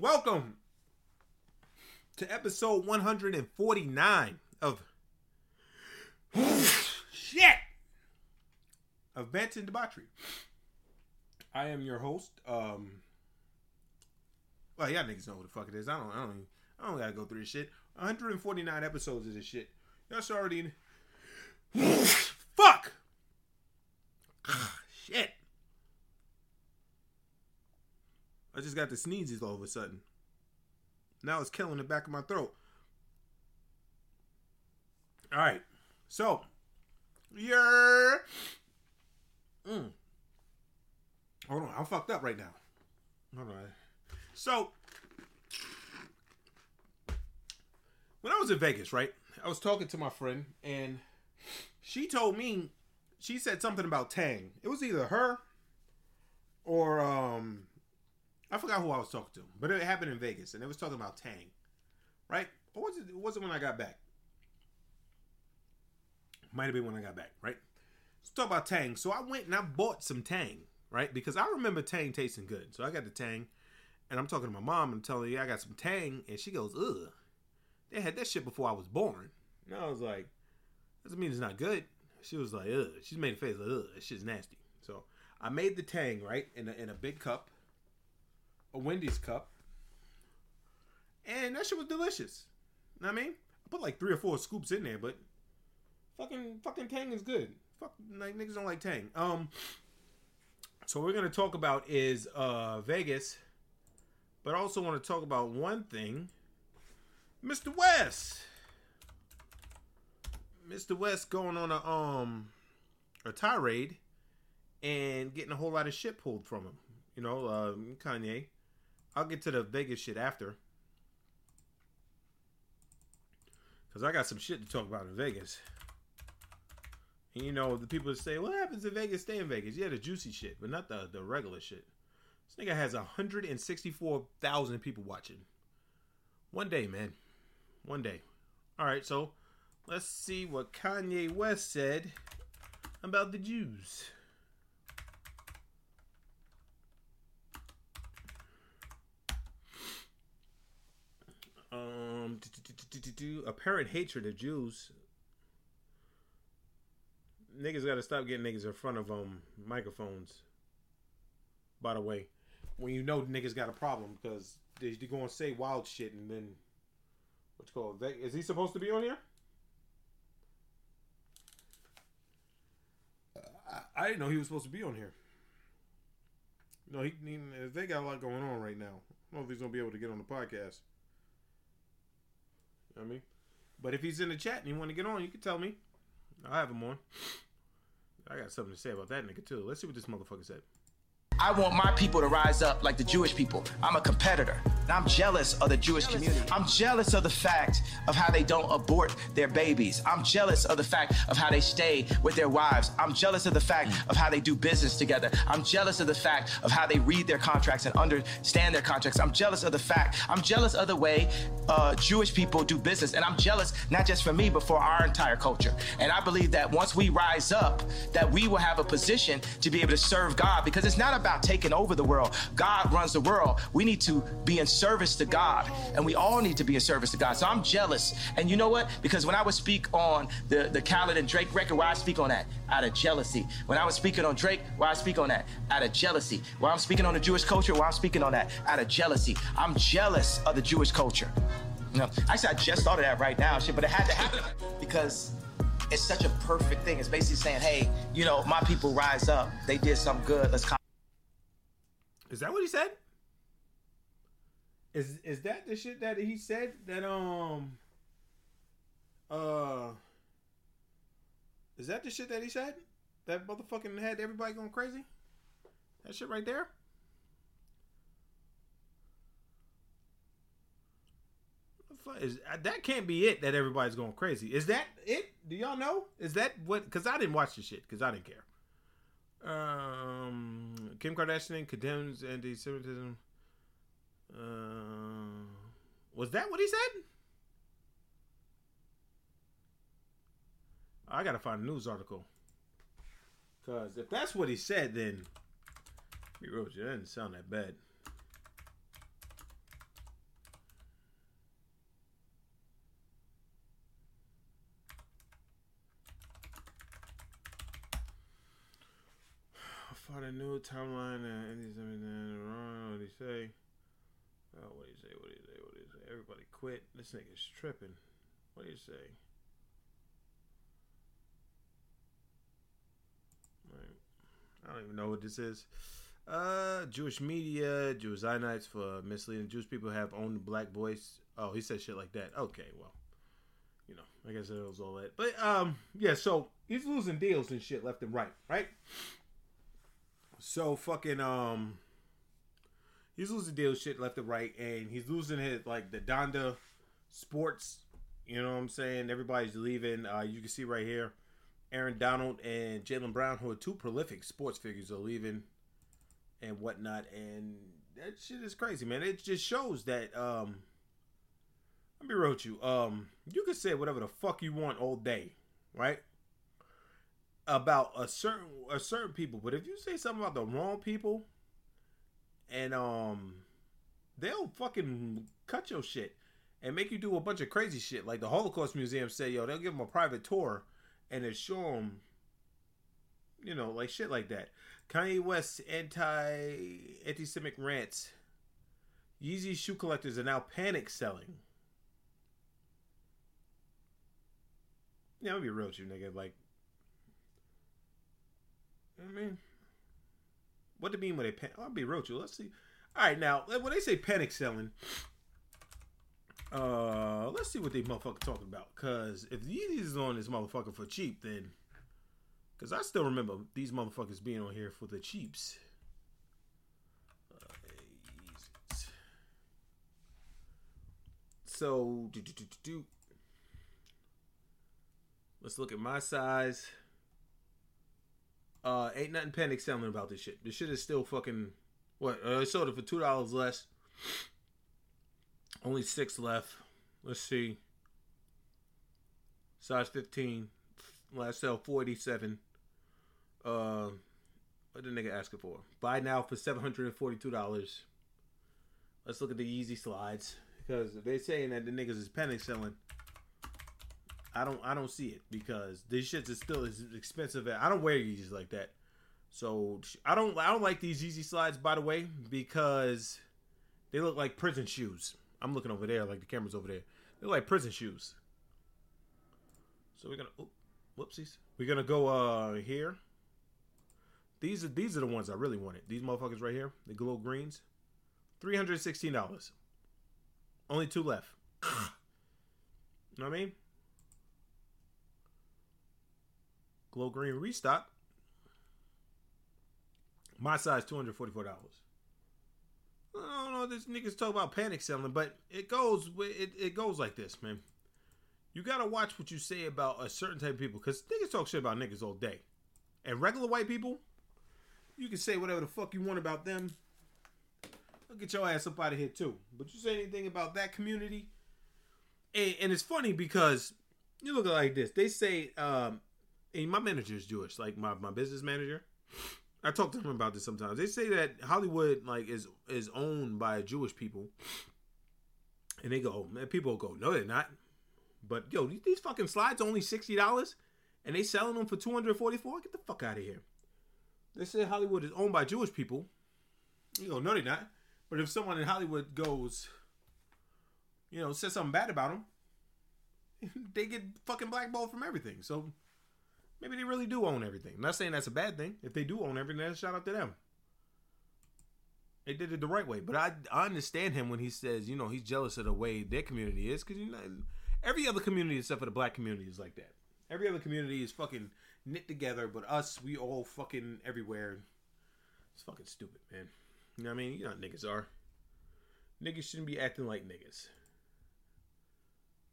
Welcome to episode 149 of shit of and Debauchery. I am your host. Um, well, y'all niggas know what the fuck it is. I don't. I don't. Even, I don't gotta go through this shit. 149 episodes of this shit. Y'all already. fuck. shit. I just got the sneezes all of a sudden. Now it's killing the back of my throat. All right. So, you're. Mm. Hold on. I'm fucked up right now. Hold on. So, when I was in Vegas, right, I was talking to my friend, and she told me, she said something about Tang. It was either her or, um, I forgot who I was talking to, but it happened in Vegas, and it was talking about Tang, right? Or was it? It wasn't when I got back. Might have been when I got back, right? Let's talk about Tang. So I went and I bought some Tang, right? Because I remember Tang tasting good. So I got the Tang, and I'm talking to my mom and telling her, I got some Tang, and she goes, ugh, they had that shit before I was born. And I was like, doesn't mean it's not good. She was like, ugh. She made a face like, ugh, that shit's nasty. So I made the Tang, right, in a, in a big cup, a Wendy's cup, and that shit was delicious. You know what I mean? I put like three or four scoops in there, but fucking fucking Tang is good. Fuck, like niggas don't like Tang. Um, so what we're gonna talk about is uh Vegas, but I also want to talk about one thing, Mr. West. Mr. West going on a um a tirade and getting a whole lot of shit pulled from him. You know, uh, Kanye. I'll get to the Vegas shit after. Cause I got some shit to talk about in Vegas. And you know, the people say, "What happens in Vegas? Stay in Vegas." Yeah, the juicy shit, but not the the regular shit. This nigga has 164,000 people watching. One day, man. One day. All right, so let's see what Kanye West said about the Jews. Apparent hatred of Jews. Niggas got to stop getting niggas in front of um microphones. By the way, when you know niggas got a problem because they are going to say wild shit and then what's called? Is he supposed to be on here? I, I didn't know he was supposed to be on here. No, he, he they got a lot going on right now. I don't know if he's gonna be able to get on the podcast. I mean? But if he's in the chat and you want to get on, you can tell me. I'll have him on. I got something to say about that nigga too. Let's see what this motherfucker said. I want my people to rise up like the Jewish people. I'm a competitor. And I'm jealous of the Jewish community. I'm jealous of the fact of how they don't abort their babies. I'm jealous of the fact of how they stay with their wives. I'm jealous of the fact of how they do business together. I'm jealous of the fact of how they read their contracts and understand their contracts. I'm jealous of the fact. I'm jealous of the way uh, Jewish people do business. And I'm jealous not just for me, but for our entire culture. And I believe that once we rise up, that we will have a position to be able to serve God because it's not about taking over the world. God runs the world. We need to be in service to God, and we all need to be a service to God. So I'm jealous. And you know what? Because when I would speak on the, the Khaled and Drake record, why I speak on that? Out of jealousy. When I was speaking on Drake, why I speak on that? Out of jealousy. When I'm speaking on the Jewish culture, why I'm speaking on that? Out of jealousy. I'm jealous of the Jewish culture. Know, actually, I just thought of that right now, shit, but it had to happen because it's such a perfect thing. It's basically saying, hey, you know, my people rise up. They did some good. Let's. Is that what he said? Is is that the shit that he said that um uh is that the shit that he said? That motherfucking had everybody going crazy? That shit right there? Is, uh, that can't be it that everybody's going crazy. Is that it? Do y'all know? Is that what? Because I didn't watch the shit because I didn't care. Um, Kim Kardashian condemns anti-Semitism. Uh, was that what he said? I gotta find a news article. Cause if that's what he said, then he wrote you. That didn't sound that bad. Find a new timeline, and these, I in wrong. What do he say? Oh, what did he say? What did he say? What did he say? Everybody quit. This nigga's tripping. What do you say? I don't even know what this is. Uh, Jewish media, Jewish Zionites for misleading Jewish people have owned black voice. Oh, he said shit like that. Okay, well, you know, I guess it was all that. But um, yeah. So he's losing deals and shit left and right, right? So fucking um, he's losing deals shit left and right, and he's losing his like the Donda Sports. You know what I'm saying? Everybody's leaving. Uh, you can see right here, Aaron Donald and Jaylen Brown, who are two prolific sports figures, are leaving and whatnot, and that shit is crazy, man. It just shows that um let me real you. Um you can say whatever the fuck you want all day, right? About a certain a certain people, but if you say something about the wrong people and um they'll fucking cut your shit and make you do a bunch of crazy shit. Like the Holocaust Museum said, yo, they'll give them a private tour and they show them, you know, like shit like that. Kanye West anti anti-Semitic rants. Yeezy shoe collectors are now panic selling. Yeah, I'll be real with you, nigga. Like, I mean, what do you mean when they pan- I'll be real with you. Let's see. All right, now when they say panic selling, uh, let's see what they motherfucker talking about. Cause if Yeezy is on this motherfucker for cheap, then because I still remember these motherfuckers being on here for the cheaps. Uh, so, do, do, do, do, let's look at my size. Uh, ain't nothing panic selling about this shit. This shit is still fucking. What? Uh, I sold it for two dollars less. Only six left. Let's see. Size fifteen. Last sale forty seven. Uh, what the nigga asking for? Buy now for seven hundred and forty-two dollars. Let's look at the Yeezy slides because if they saying that the niggas is panic selling, I don't I don't see it because these shits is still as expensive. I don't wear Yeezys like that, so I don't I don't like these Yeezy slides by the way because they look like prison shoes. I'm looking over there like the camera's over there. They look like prison shoes. So we're gonna, oh, whoopsies. We're gonna go uh here. These are these are the ones I really wanted. These motherfuckers right here, the glow greens, three hundred sixteen dollars. Only two left. you know what I mean? Glow green restock. My size two hundred forty four dollars. I don't know. This niggas talk about panic selling, but it goes it it goes like this, man. You gotta watch what you say about a certain type of people, because niggas talk shit about niggas all day, and regular white people you can say whatever the fuck you want about them. I'll get your ass up out of here too. But you say anything about that community, and, and it's funny because you look like this. They say, um, and my manager is Jewish, like my, my business manager. I talk to him about this sometimes. They say that Hollywood like is is owned by Jewish people, and they go, oh, man, people go, no, they're not. But yo, these fucking slides are only sixty dollars, and they selling them for two hundred forty four. Get the fuck out of here. They say Hollywood is owned by Jewish people. You go, no, they're not. But if someone in Hollywood goes, you know, says something bad about them, they get fucking blackballed from everything. So maybe they really do own everything. I'm not saying that's a bad thing. If they do own everything, shout out to them. They did it the right way. But I, I understand him when he says, you know, he's jealous of the way their community is. Because, you know, every other community except for the black community is like that. Every other community is fucking knit together, but us, we all fucking everywhere. It's fucking stupid, man. You know what I mean? You know niggas are. Niggas shouldn't be acting like niggas.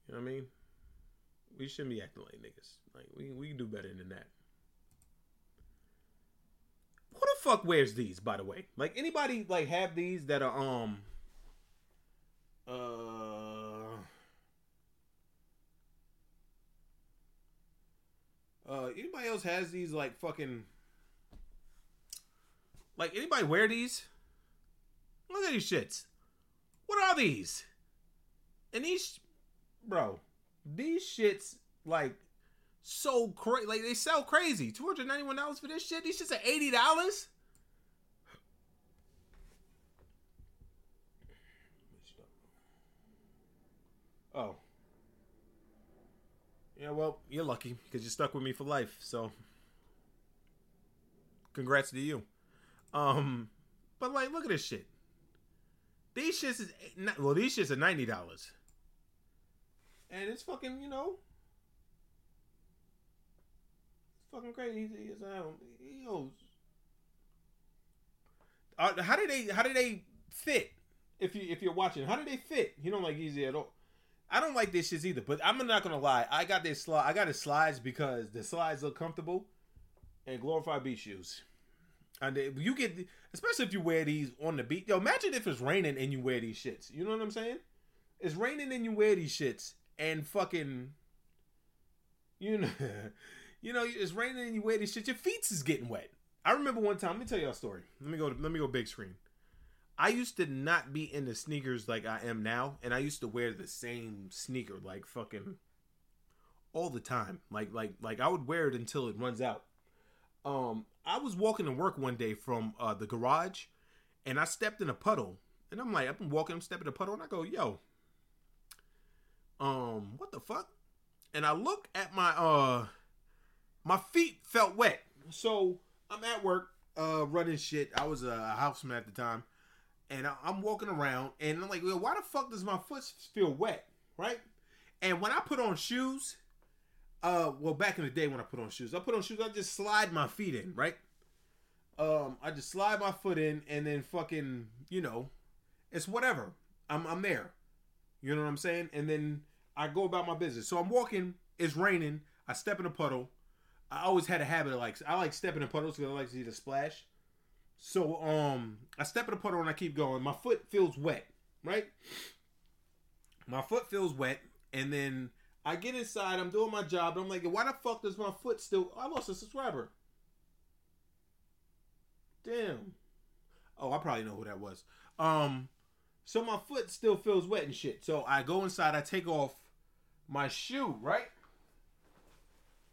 You know what I mean? We shouldn't be acting like niggas. Like we we can do better than that. Who the fuck wears these, by the way? Like anybody like have these that are um uh Uh, anybody else has these like fucking like anybody wear these? Look at these shits. What are these? And these, bro, these shits like so crazy. Like they sell crazy. Two hundred ninety one dollars for this shit. These shits are eighty dollars. Oh. Yeah, well, you're lucky because you're stuck with me for life. So, congrats to you. Um, but like, look at this shit. These shits is eh, well, these shits are ninety dollars and it's fucking you know, it's fucking crazy. He's, um, he goes. Uh, how did they? How did they fit? If you if you're watching, how did they fit? You don't like Yeezy at all. I don't like this shit either. But I'm not gonna lie. I got this slide. I got his slides because the slides look comfortable and glorified beach shoes. And you get, especially if you wear these on the beach. Yo, imagine if it's raining and you wear these shits. You know what I'm saying? It's raining and you wear these shits and fucking, you know, you know, it's raining and you wear these shits. Your feet is getting wet. I remember one time. Let me tell y'all a story. Let me go. Let me go big screen. I used to not be into sneakers like I am now, and I used to wear the same sneaker like fucking all the time. Like like like I would wear it until it runs out. Um, I was walking to work one day from uh, the garage, and I stepped in a puddle, and I'm like, been walking, I'm stepping in a puddle, and I go, yo, um, what the fuck? And I look at my uh, my feet felt wet, so I'm at work, uh, running shit. I was a houseman at the time and I'm walking around, and I'm like, well, why the fuck does my foot feel wet, right? And when I put on shoes, uh, well, back in the day when I put on shoes, I put on shoes, I just slide my feet in, right? Um, I just slide my foot in, and then fucking, you know, it's whatever. I'm I'm there, you know what I'm saying? And then I go about my business. So I'm walking, it's raining, I step in a puddle. I always had a habit of like I like stepping in puddles because I like to see the splash. So um, I step in a puddle and I keep going. My foot feels wet, right? My foot feels wet, and then I get inside. I'm doing my job. I'm like, why the fuck does my foot still? I lost a subscriber. Damn. Oh, I probably know who that was. Um, so my foot still feels wet and shit. So I go inside. I take off my shoe, right?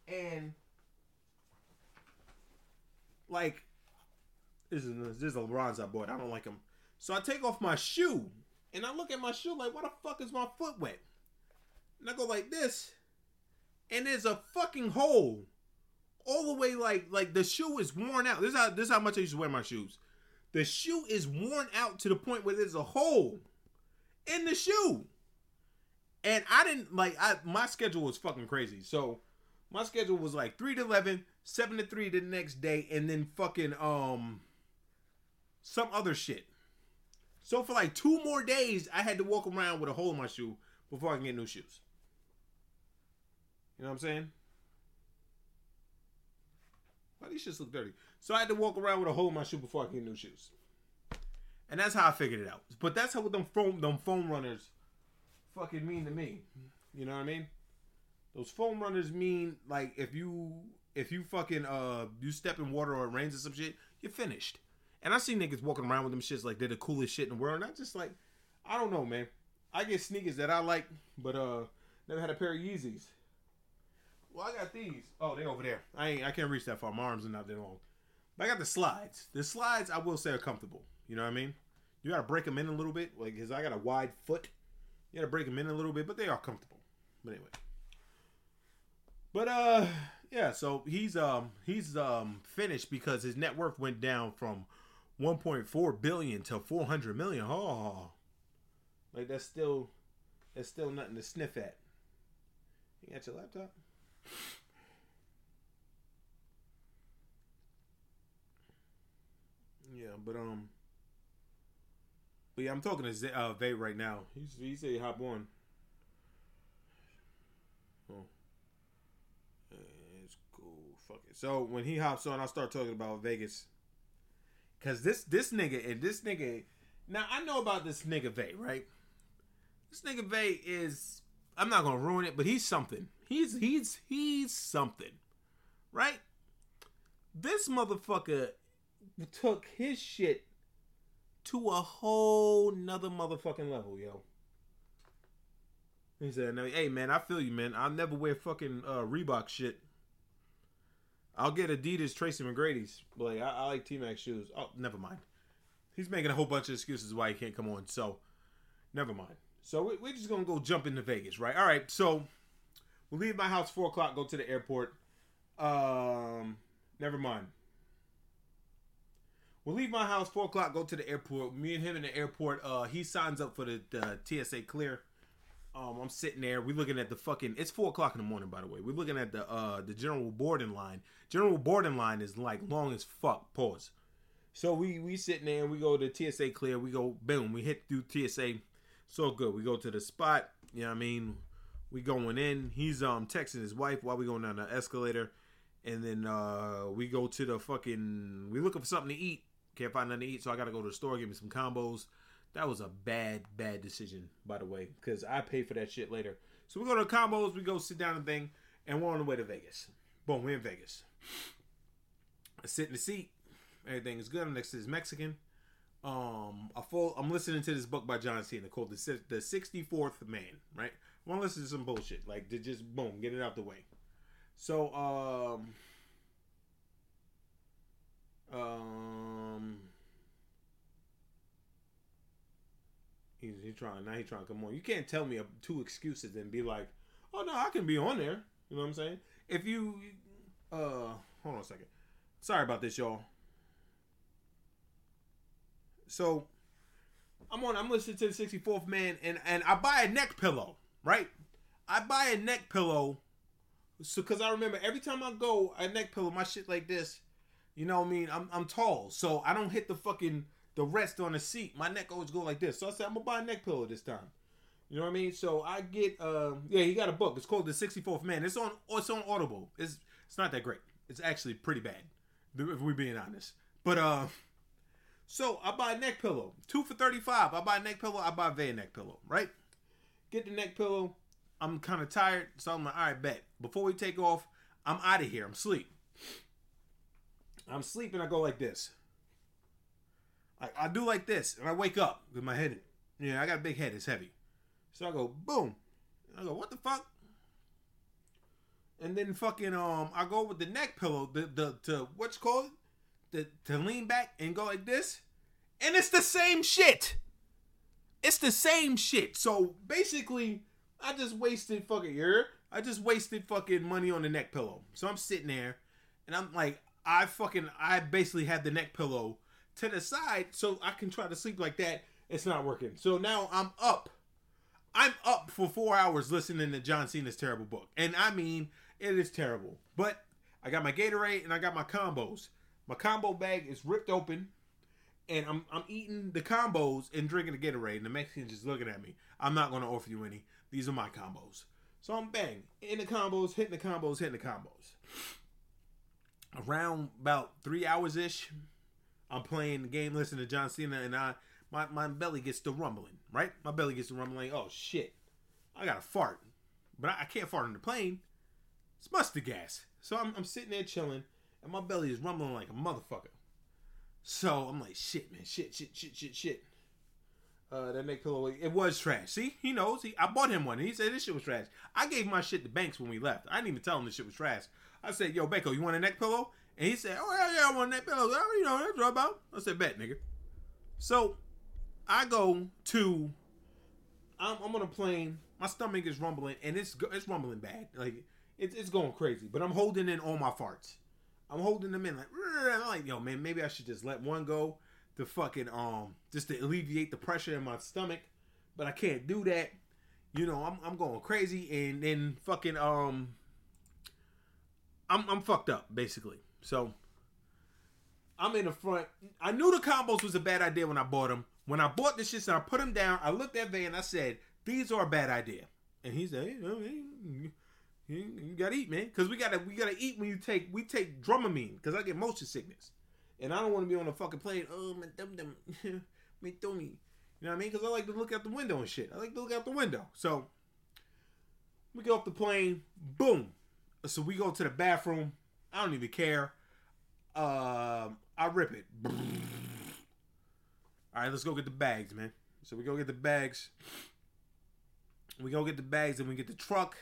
And like this is this is LeBron's I bought. I don't like them. So I take off my shoe and I look at my shoe like, why the fuck is my foot wet? And I go like this, and there's a fucking hole all the way like like the shoe is worn out. This is how this is how much I used to wear my shoes. The shoe is worn out to the point where there's a hole in the shoe. And I didn't like I my schedule was fucking crazy. So my schedule was like 3 to 11, 7 to 3 the next day, and then fucking um some other shit. So for like two more days, I had to walk around with a hole in my shoe before I can get new shoes. You know what I'm saying? Why these shits look dirty? So I had to walk around with a hole in my shoe before I can get new shoes. And that's how I figured it out. But that's how them foam them foam runners fucking mean to me. You know what I mean? Those foam runners mean like if you if you fucking uh you step in water or it rains or some shit, you're finished. And I see niggas walking around with them shits like they're the coolest shit in the world. And I just like, I don't know, man. I get sneakers that I like, but uh, never had a pair of Yeezys. Well, I got these. Oh, they're over there. I ain't. I can't reach that far. My arms are not that long. But I got the slides. The slides, I will say, are comfortable. You know what I mean? You gotta break them in a little bit, like, cause I got a wide foot. You gotta break them in a little bit, but they are comfortable. But anyway. But uh, yeah. So he's um he's um finished because his net worth went down from 1.4 billion to 400 million. Oh, like that's still that's still nothing to sniff at. You got your laptop? Yeah, but um, but yeah, I'm talking to Z- uh, Vay right now. He's he said hop on. Oh, it's cool. Fuck it. So when he hops on, I start talking about Vegas. Cause this this nigga and this nigga now I know about this nigga Vay, right? This nigga Vay is I'm not gonna ruin it, but he's something. He's he's he's something. Right? This motherfucker took his shit to a whole nother motherfucking level, yo. He said, "Hey man, I feel you, man. I'll never wear fucking uh, Reebok shit I'll get Adidas Tracy McGrady's. But like I, I like T Mac shoes. Oh, never mind. He's making a whole bunch of excuses why he can't come on. So never mind. So we, we're just gonna go jump into Vegas, right? All right. So we'll leave my house four o'clock. Go to the airport. Um, never mind. We'll leave my house four o'clock. Go to the airport. Me and him in the airport. Uh, he signs up for the, the TSA clear. Um, I'm sitting there. We're looking at the fucking. It's four o'clock in the morning, by the way. We're looking at the uh the general boarding line. General boarding line is like long as fuck. Pause. So we we sitting there. We go to TSA clear. We go boom. We hit through TSA. So good. We go to the spot. You know what I mean? We going in. He's um texting his wife while we going down the escalator, and then uh we go to the fucking. We looking for something to eat. Can't find nothing to eat, so I gotta go to the store get me some combos. That was a bad, bad decision, by the way, because I pay for that shit later. So we go to the combos, we go sit down and thing, and we're on the way to Vegas. Boom, we're in Vegas. I sit in the seat. Everything is good. I'm next to this Mexican. Um, I full, I'm listening to this book by John Cena called the the 64th Man. Right. I want to listen to some bullshit, like to just boom, get it out the way. So, um, um, he's he trying now. He trying to come on. You can't tell me two excuses and be like, "Oh no, I can be on there." You know what I'm saying? If you, uh, hold on a second. Sorry about this, y'all. So, I'm on. I'm listening to the 64th man, and and I buy a neck pillow, right? I buy a neck pillow, so because I remember every time I go a neck pillow, my shit like this. You know what I mean? I'm I'm tall, so I don't hit the fucking the rest on the seat. My neck always go like this. So I said I'm gonna buy a neck pillow this time. You know what I mean? So I get uh yeah, he got a book. It's called The 64th Man. It's on it's on Audible. It's it's not that great. It's actually pretty bad. If we're being honest. But uh so I buy a neck pillow. Two for 35. I buy a neck pillow, I buy a Vay neck pillow, right? Get the neck pillow. I'm kind of tired, so I'm like, all right, bet. Before we take off, I'm out of here. I'm sleep. I'm sleeping. I go like this. I, I do like this, and I wake up with my head. In. Yeah, I got a big head. It's heavy. So I go boom. I go what the fuck? And then fucking um, I go with the neck pillow, the the to what's called, the to lean back and go like this, and it's the same shit. It's the same shit. So basically, I just wasted fucking year. I just wasted fucking money on the neck pillow. So I'm sitting there, and I'm like, I fucking I basically had the neck pillow to the side so I can try to sleep like that. It's not working. So now I'm up. I'm up for four hours listening to John Cena's terrible book. And I mean, it is terrible. But I got my Gatorade and I got my combos. My combo bag is ripped open. And I'm, I'm eating the combos and drinking the Gatorade. And the Mexican's just looking at me. I'm not going to offer you any. These are my combos. So I'm bang. In the combos, hitting the combos, hitting the combos around about three hours ish, I'm playing the game, listening to John Cena, and I my, my belly gets to rumbling, right? My belly gets to rumbling oh shit, I got to fart, but I, I, can't fart on the plane. It's mustard gas. So I'm, I'm sitting there chilling, and my belly is rumbling like a motherfucker. So I'm like, shit, man, shit, shit, shit, shit, shit. Uh, that neck pillow, it was trash. See, he knows. He, I bought him one, and he said this shit was trash. I gave my shit to Banks when we left. I didn't even tell him this shit was trash. I said, "Yo, Beko, you want a neck pillow?" And he said, "Oh yeah, yeah, I want a neck pillow." Oh, you know that's what about. I said, "Bet, nigga." So I go to. I'm, I'm on a plane. My stomach is rumbling, and it's it's rumbling bad. Like it's it's going crazy. But I'm holding in all my farts. I'm holding them in like, I'm like, yo, man, maybe I should just let one go to fucking um just to alleviate the pressure in my stomach. But I can't do that. You know, I'm I'm going crazy, and then fucking um I'm I'm fucked up basically. So I'm in the front. I knew the combos was a bad idea when I bought them. When I bought the shits and I put them down, I looked at Van I said, "These are a bad idea." And he said, "You gotta eat, man, because we gotta we gotta eat when you take we take Dramamine because I get motion sickness, and I don't want to be on a fucking plane. Oh my dum dum, me dummy. You know what I mean? Because I like to look out the window and shit. I like to look out the window. So we get off the plane. Boom. So we go to the bathroom. I don't even care. Um, I rip it. All right, let's go get the bags, man. So we go get the bags. We go get the bags and we get the truck.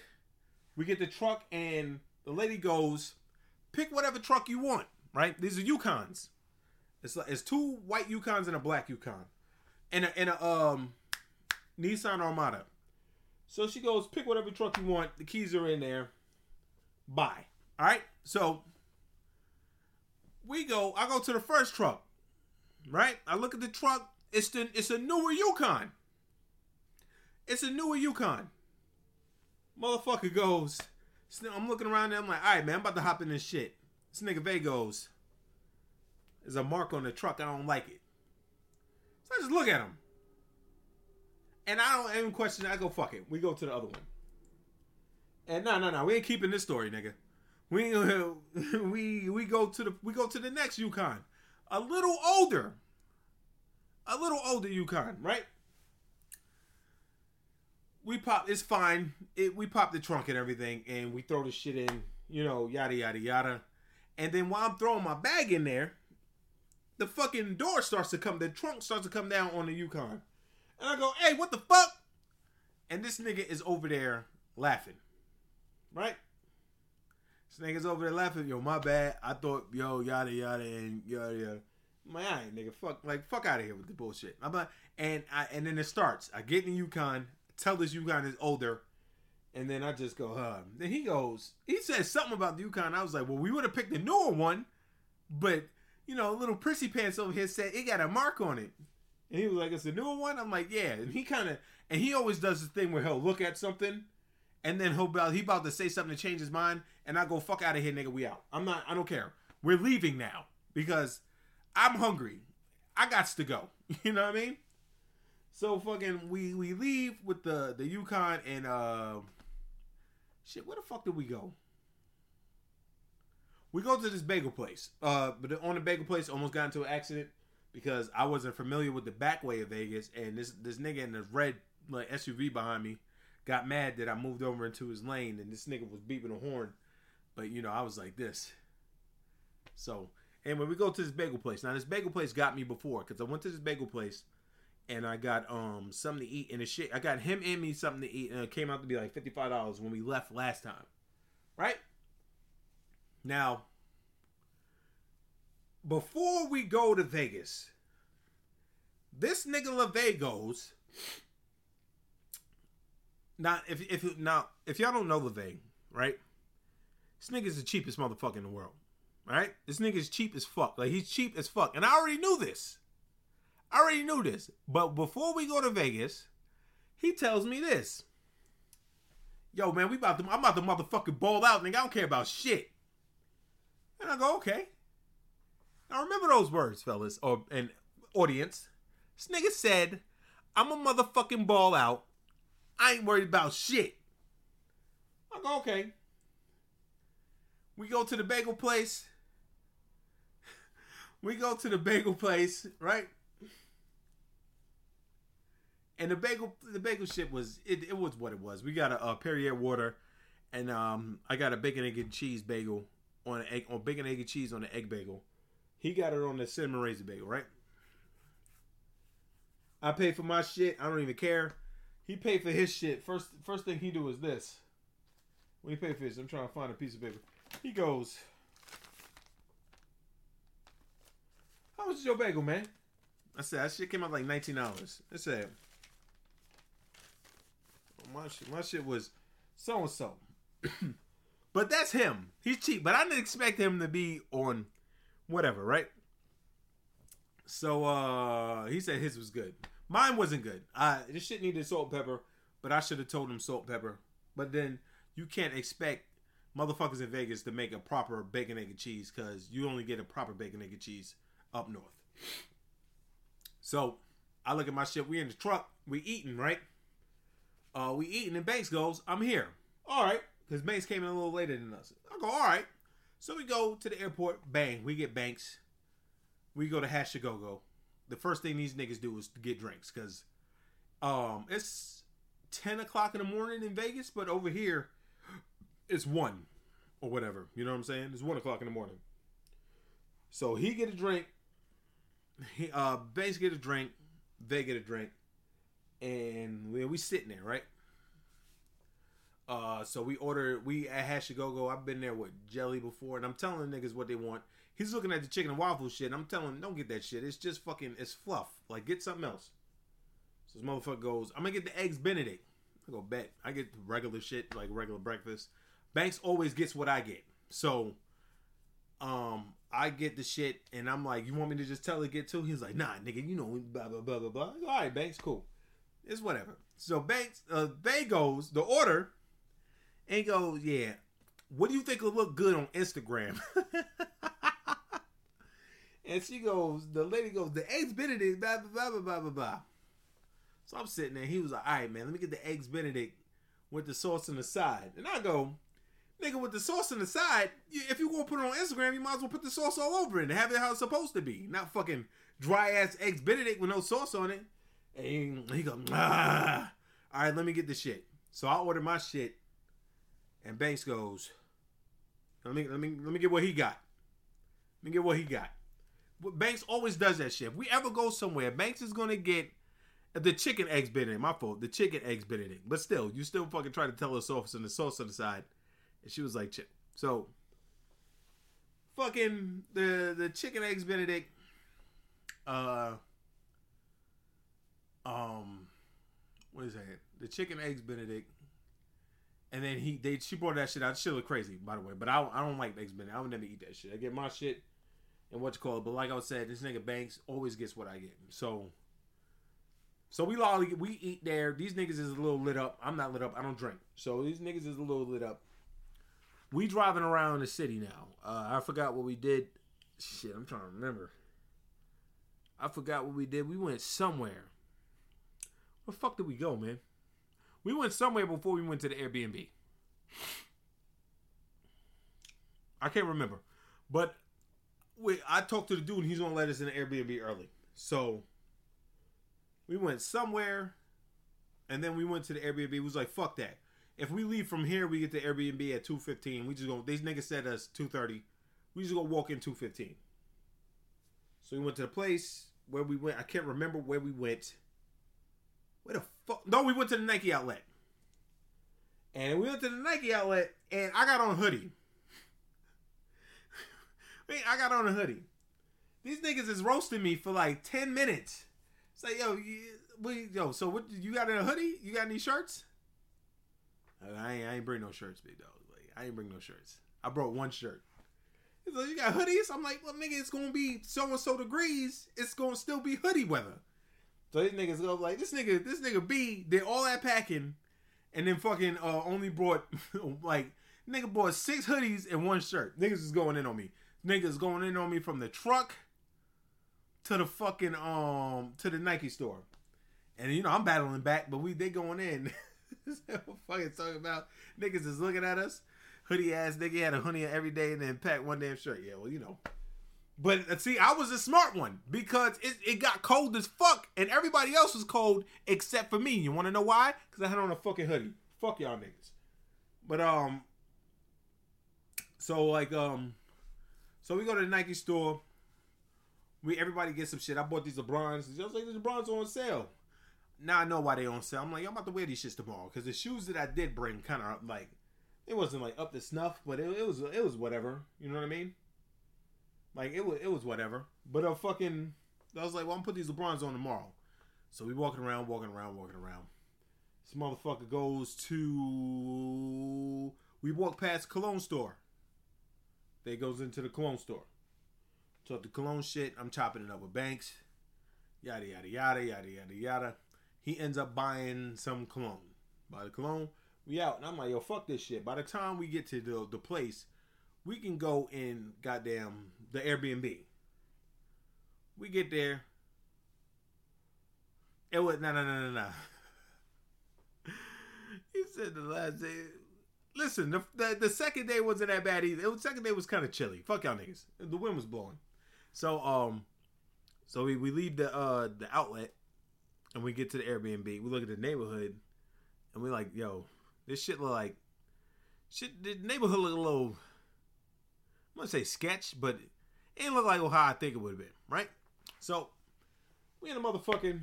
We get the truck and the lady goes, pick whatever truck you want. Right? These are Yukons. It's like it's two white Yukons and a black Yukon, and a, and a um Nissan Armada. So she goes, pick whatever truck you want. The keys are in there. Bye. All right. So we go. I go to the first truck. Right. I look at the truck. It's the it's a newer Yukon. It's a newer Yukon. Motherfucker goes. I'm looking around there. I'm like, all right, man. I'm about to hop in this shit. This nigga Vay goes. There's a mark on the truck. I don't like it. So I just look at him. And I don't even question it. I go, fuck it. We go to the other one. And no, no, no. We ain't keeping this story, nigga. We we we go to the we go to the next Yukon. A little older. A little older Yukon, right? We pop it's fine. It we pop the trunk and everything and we throw the shit in, you know, yada yada yada. And then while I'm throwing my bag in there, the fucking door starts to come, the trunk starts to come down on the Yukon. And I go, hey, what the fuck? And this nigga is over there laughing. Right? This nigga's over there laughing. Yo, my bad. I thought, yo, yada yada and yada yada. My eye, nigga, fuck, like fuck out of here with the bullshit. I'm like, and I and then it starts. I get in the Yukon, tell this Yukon is older, and then I just go, huh. Then he goes, he says something about the Yukon. I was like, well, we would have picked the newer one, but you know, little prissy pants over here said it got a mark on it. And he was like, "It's a newer one." I'm like, "Yeah." And he kind of, and he always does this thing where he'll look at something, and then he'll about he about to say something to change his mind, and I go, "Fuck out of here, nigga. We out. I'm not. I don't care. We're leaving now because I'm hungry. I got to go. You know what I mean? So fucking, we we leave with the the Yukon and uh, shit. Where the fuck did we go? We go to this bagel place. Uh, but on the bagel place, almost got into an accident because I wasn't familiar with the back way of Vegas, and this this nigga in the red like SUV behind me got mad that I moved over into his lane, and this nigga was beeping a horn. But you know, I was like this. So, and when we go to this bagel place, now this bagel place got me before because I went to this bagel place and I got um something to eat and a shit. I got him and me something to eat, and it came out to be like fifty five dollars when we left last time, right? Now, before we go to Vegas, this nigga LeVay goes. Now, if if now if y'all don't know the thing, right? This nigga's the cheapest motherfucker in the world, right? This nigga's cheap as fuck. Like he's cheap as fuck, and I already knew this. I already knew this. But before we go to Vegas, he tells me this. Yo, man, we about to I'm about to motherfucking ball out, nigga. I don't care about shit. And I go, okay. Now remember those words, fellas, or and audience. This nigga said, I'm a motherfucking ball out. I ain't worried about shit. I go, okay. We go to the bagel place. We go to the bagel place, right? And the bagel, the bagel shit was it, it was what it was. We got a, a Perrier water, and um, I got a bacon egg and cheese bagel on an egg on bacon egg and cheese on the egg bagel. He got it on the cinnamon raisin bagel, right? I pay for my shit. I don't even care. He paid for his shit. First first thing he do is this. When he paid for his, I'm trying to find a piece of paper. He goes, How much is your bagel, man? I said, that shit came out like $19. I said, my shit, my shit was so and so. But that's him. He's cheap. But I didn't expect him to be on whatever, right? So uh he said his was good. Mine wasn't good. I this shit needed salt pepper, but I should have told him salt pepper. But then you can't expect motherfuckers in Vegas to make a proper bacon egg and cheese because you only get a proper bacon egg and cheese up north. So I look at my shit. We in the truck. We eating right. Uh, we eating and Banks goes, "I'm here." All right, because Banks came in a little later than us. I go, "All right." So we go to the airport. Bang, we get Banks. We go to Hash Go Go. The first thing these niggas do is get drinks because um, it's ten o'clock in the morning in Vegas, but over here it's one or whatever. You know what I'm saying? It's one o'clock in the morning. So he get a drink. He uh Banks get a drink. They get a drink, and we we sitting there right. Uh, so we order we at Hash Go Go. I've been there with jelly before, and I'm telling the niggas what they want. He's looking at the chicken and waffle shit. And I'm telling him, don't get that shit. It's just fucking, it's fluff. Like get something else. So this motherfucker goes, I'm gonna get the eggs Benedict. I go bet. I get regular shit like regular breakfast. Banks always gets what I get. So, um, I get the shit, and I'm like, "You want me to just tell to get two? He's like, "Nah, nigga, you know, blah blah blah blah blah." All right, Banks, cool. It's whatever. So Banks, uh, Bay goes the order, and goes, "Yeah, what do you think will look good on Instagram?" and she goes, the lady goes, "The eggs Benedict, blah blah blah blah blah blah." So I'm sitting there. He was like, "All right, man, let me get the eggs Benedict with the sauce on the side," and I go nigga with the sauce on the side, if you gonna put it on Instagram, you might as well put the sauce all over it and have it how it's supposed to be. Not fucking dry ass eggs Benedict with no sauce on it. And he go, ah. All right, let me get the shit. So I order my shit, and Banks goes, let me let me let me get what he got. Let me get what he got. Banks always does that shit. If we ever go somewhere, Banks is gonna get the chicken eggs Benedict. My fault. The chicken eggs Benedict. But still, you still fucking try to tell us sauce and the sauce on the side. And she was like, Ch-. so fucking the the chicken eggs Benedict. Uh, um, what is that? The chicken eggs Benedict. And then he they she brought that shit out. Shit look crazy, by the way. But I I don't like eggs Benedict. I would never eat that shit. I get my shit and what you call it. But like I said, this nigga Banks always gets what I get. So so we lolly we eat there. These niggas is a little lit up. I'm not lit up. I don't drink. So these niggas is a little lit up we driving around the city now. Uh, I forgot what we did. Shit, I'm trying to remember. I forgot what we did. We went somewhere. Where the fuck did we go, man? We went somewhere before we went to the Airbnb. I can't remember. But we, I talked to the dude and he's gonna let us in the Airbnb early. So we went somewhere and then we went to the Airbnb. It was like, fuck that if we leave from here, we get to Airbnb at two fifteen. We just go. These niggas said us two thirty. We just go walk in two fifteen. So we went to the place where we went. I can't remember where we went. Where the fuck? No, we went to the Nike outlet. And we went to the Nike outlet, and I got on a hoodie. I got on a hoodie. These niggas is roasting me for like ten minutes. Say, yo, you, yo, so what? You got in a hoodie? You got any shirts? I ain't, I ain't bring no shirts, big dog. Like I ain't bring no shirts. I brought one shirt. He's like, you got hoodies? I'm like, well, nigga, it's gonna be so and so degrees. It's gonna still be hoodie weather. So these niggas go like, this nigga, this nigga B did all that packing, and then fucking uh, only brought like nigga bought six hoodies and one shirt. Niggas is going in on me. Niggas going in on me from the truck to the fucking um to the Nike store. And you know I'm battling back, but we they going in. fucking talking about niggas is looking at us. Hoodie ass nigga had a hoodie every day and then pack one damn shirt. Yeah, well, you know. But uh, see, I was a smart one because it, it got cold as fuck and everybody else was cold except for me. You want to know why? Because I had on a fucking hoodie. Fuck y'all niggas. But um, so like um, so we go to the Nike store. We everybody gets some shit. I bought these LeBrons. I was like, these LeBrons on sale now I know why they on sale. I'm like, I'm about to wear these shits tomorrow because the shoes that I did bring kind of like it wasn't like up to snuff, but it, it, was it was whatever. You know what I mean? Like it was it was whatever. But a fucking I was like, well, I'm gonna put these LeBrons on tomorrow. So we walking around, walking around, walking around. This motherfucker goes to we walk past cologne store. They goes into the cologne store. So the cologne shit, I'm chopping it up with Banks. Yada yada yada yada yada yada he ends up buying some cologne. By the cologne, we out. And I'm like, yo, fuck this shit. By the time we get to the, the place, we can go in goddamn the Airbnb. We get there. It was no no no no no. he said the last day. Listen, the, the, the second day wasn't that bad either. The second day was kind of chilly. Fuck y'all niggas. The wind was blowing. So um, so we, we leave the uh the outlet and we get to the Airbnb. We look at the neighborhood, and we like, yo, this shit look like shit. The neighborhood look a little. I'm gonna say sketch, but it ain't look like how I think it would have been, right? So we in a motherfucking.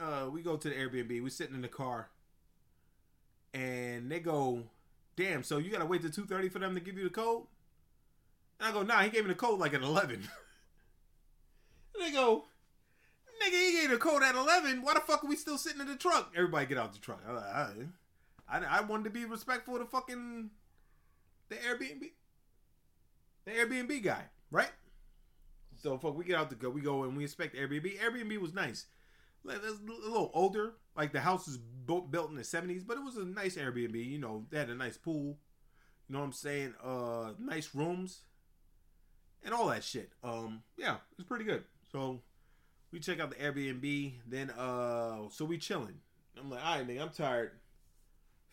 Uh, we go to the Airbnb. We sitting in the car, and they go, "Damn! So you gotta wait till two thirty for them to give you the code?" And I go, "Nah, he gave me the code like at 11. and they go, nigga, he gave the code at 11. Why the fuck are we still sitting in the truck? Everybody get out the truck. Right. I, I wanted to be respectful to fucking the Airbnb, the Airbnb guy, right? So fuck, we get out the go. We go and we inspect Airbnb. Airbnb was nice. Like, It's a little older. Like the house built built in the seventies, but it was a nice Airbnb. You know, they had a nice pool. You know what I'm saying? Uh, nice rooms and all that shit. Um, yeah, it's pretty good. So we check out the Airbnb. Then uh, so we chilling. I'm like, all right, nigga, I'm tired.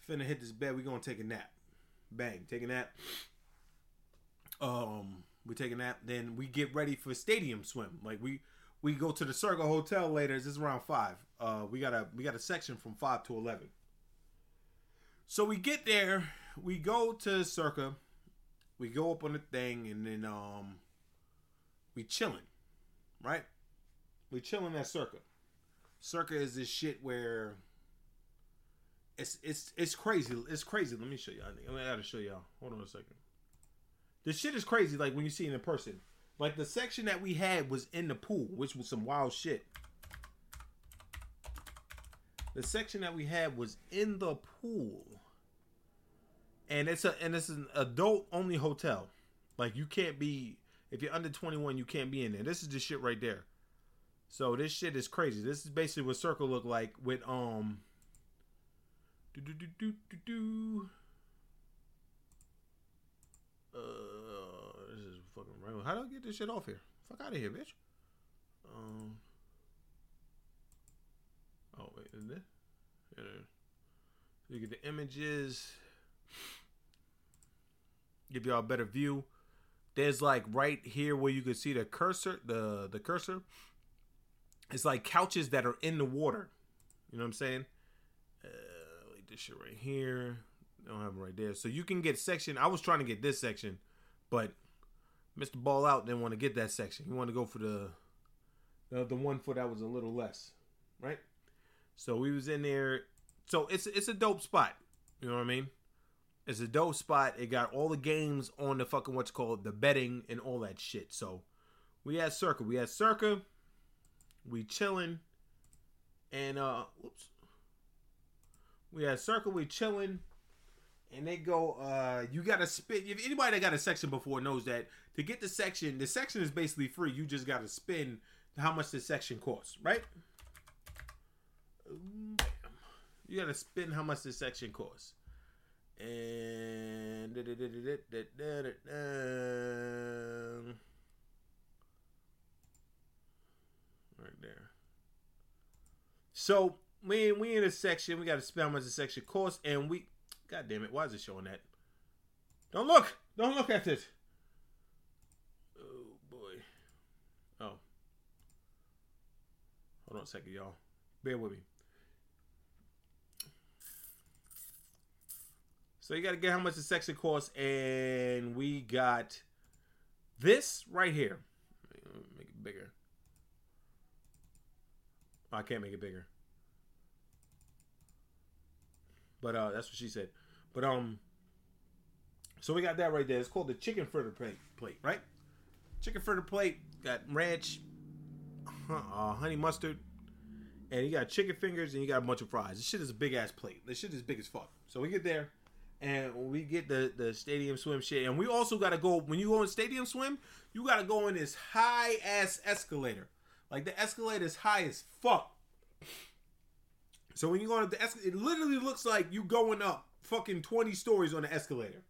Finna hit this bed. We gonna take a nap. Bang, take a nap. Um, we take a nap. Then we get ready for stadium swim. Like we we go to the Circa Hotel later. This is around five. Uh, we got a we got a section from five to eleven. So we get there. We go to Circa. We go up on the thing, and then um, we chilling, right? We chilling at Circa. Circa is this shit where it's it's it's crazy. It's crazy. Let me show you. I I gotta show y'all. Hold on a second. This shit is crazy. Like when you see it in person. Like the section that we had was in the pool, which was some wild shit. The section that we had was in the pool, and it's a and it's an adult only hotel. Like you can't be if you're under 21, you can't be in there. This is the shit right there. So this shit is crazy. This is basically what Circa looked like with um. Do do do do do do. Uh, How do I get this shit off here? Fuck out of here, bitch. Um. Oh wait, is this? Yeah. You get the images. Give y'all a better view. There's like right here where you can see the cursor, the the cursor. It's like couches that are in the water. You know what I'm saying? Uh, like this shit right here. I don't have them right there. So you can get section. I was trying to get this section, but Mr. Ball out didn't want to get that section. He wanted to go for the the, the one foot that was a little less, right? So we was in there. So it's it's a dope spot. You know what I mean? It's a dope spot. It got all the games on the fucking what's called the betting and all that shit. So we had Circa. We had Circa. We chilling. And uh whoops. We had Circa, we chilling. And they go, uh, you gotta spit if anybody that got a section before knows that to get the section, the section is basically free. You just gotta spend how much the section costs, right? You gotta spend how much the section costs. And right there. So we we in a section. We got to spend how much the section costs, and we. God damn it! Why is it showing that? Don't look! Don't look at it. Oh boy. Oh. Hold on a second, y'all. Bear with me. So you got to get how much the section costs, and we got this right here. Make it bigger. I can't make it bigger. But uh that's what she said. But um so we got that right there. It's called the chicken fritter plate, plate right? Chicken fritter plate got ranch, uh, honey mustard, and you got chicken fingers and you got a bunch of fries. This shit is a big ass plate. This shit is big as fuck. So we get there and we get the the stadium swim shit, and we also got to go when you go in stadium swim, you got to go in this high ass escalator. Like the escalator is high as fuck. So when you go up the escalator, it literally looks like you going up fucking 20 stories on the escalator.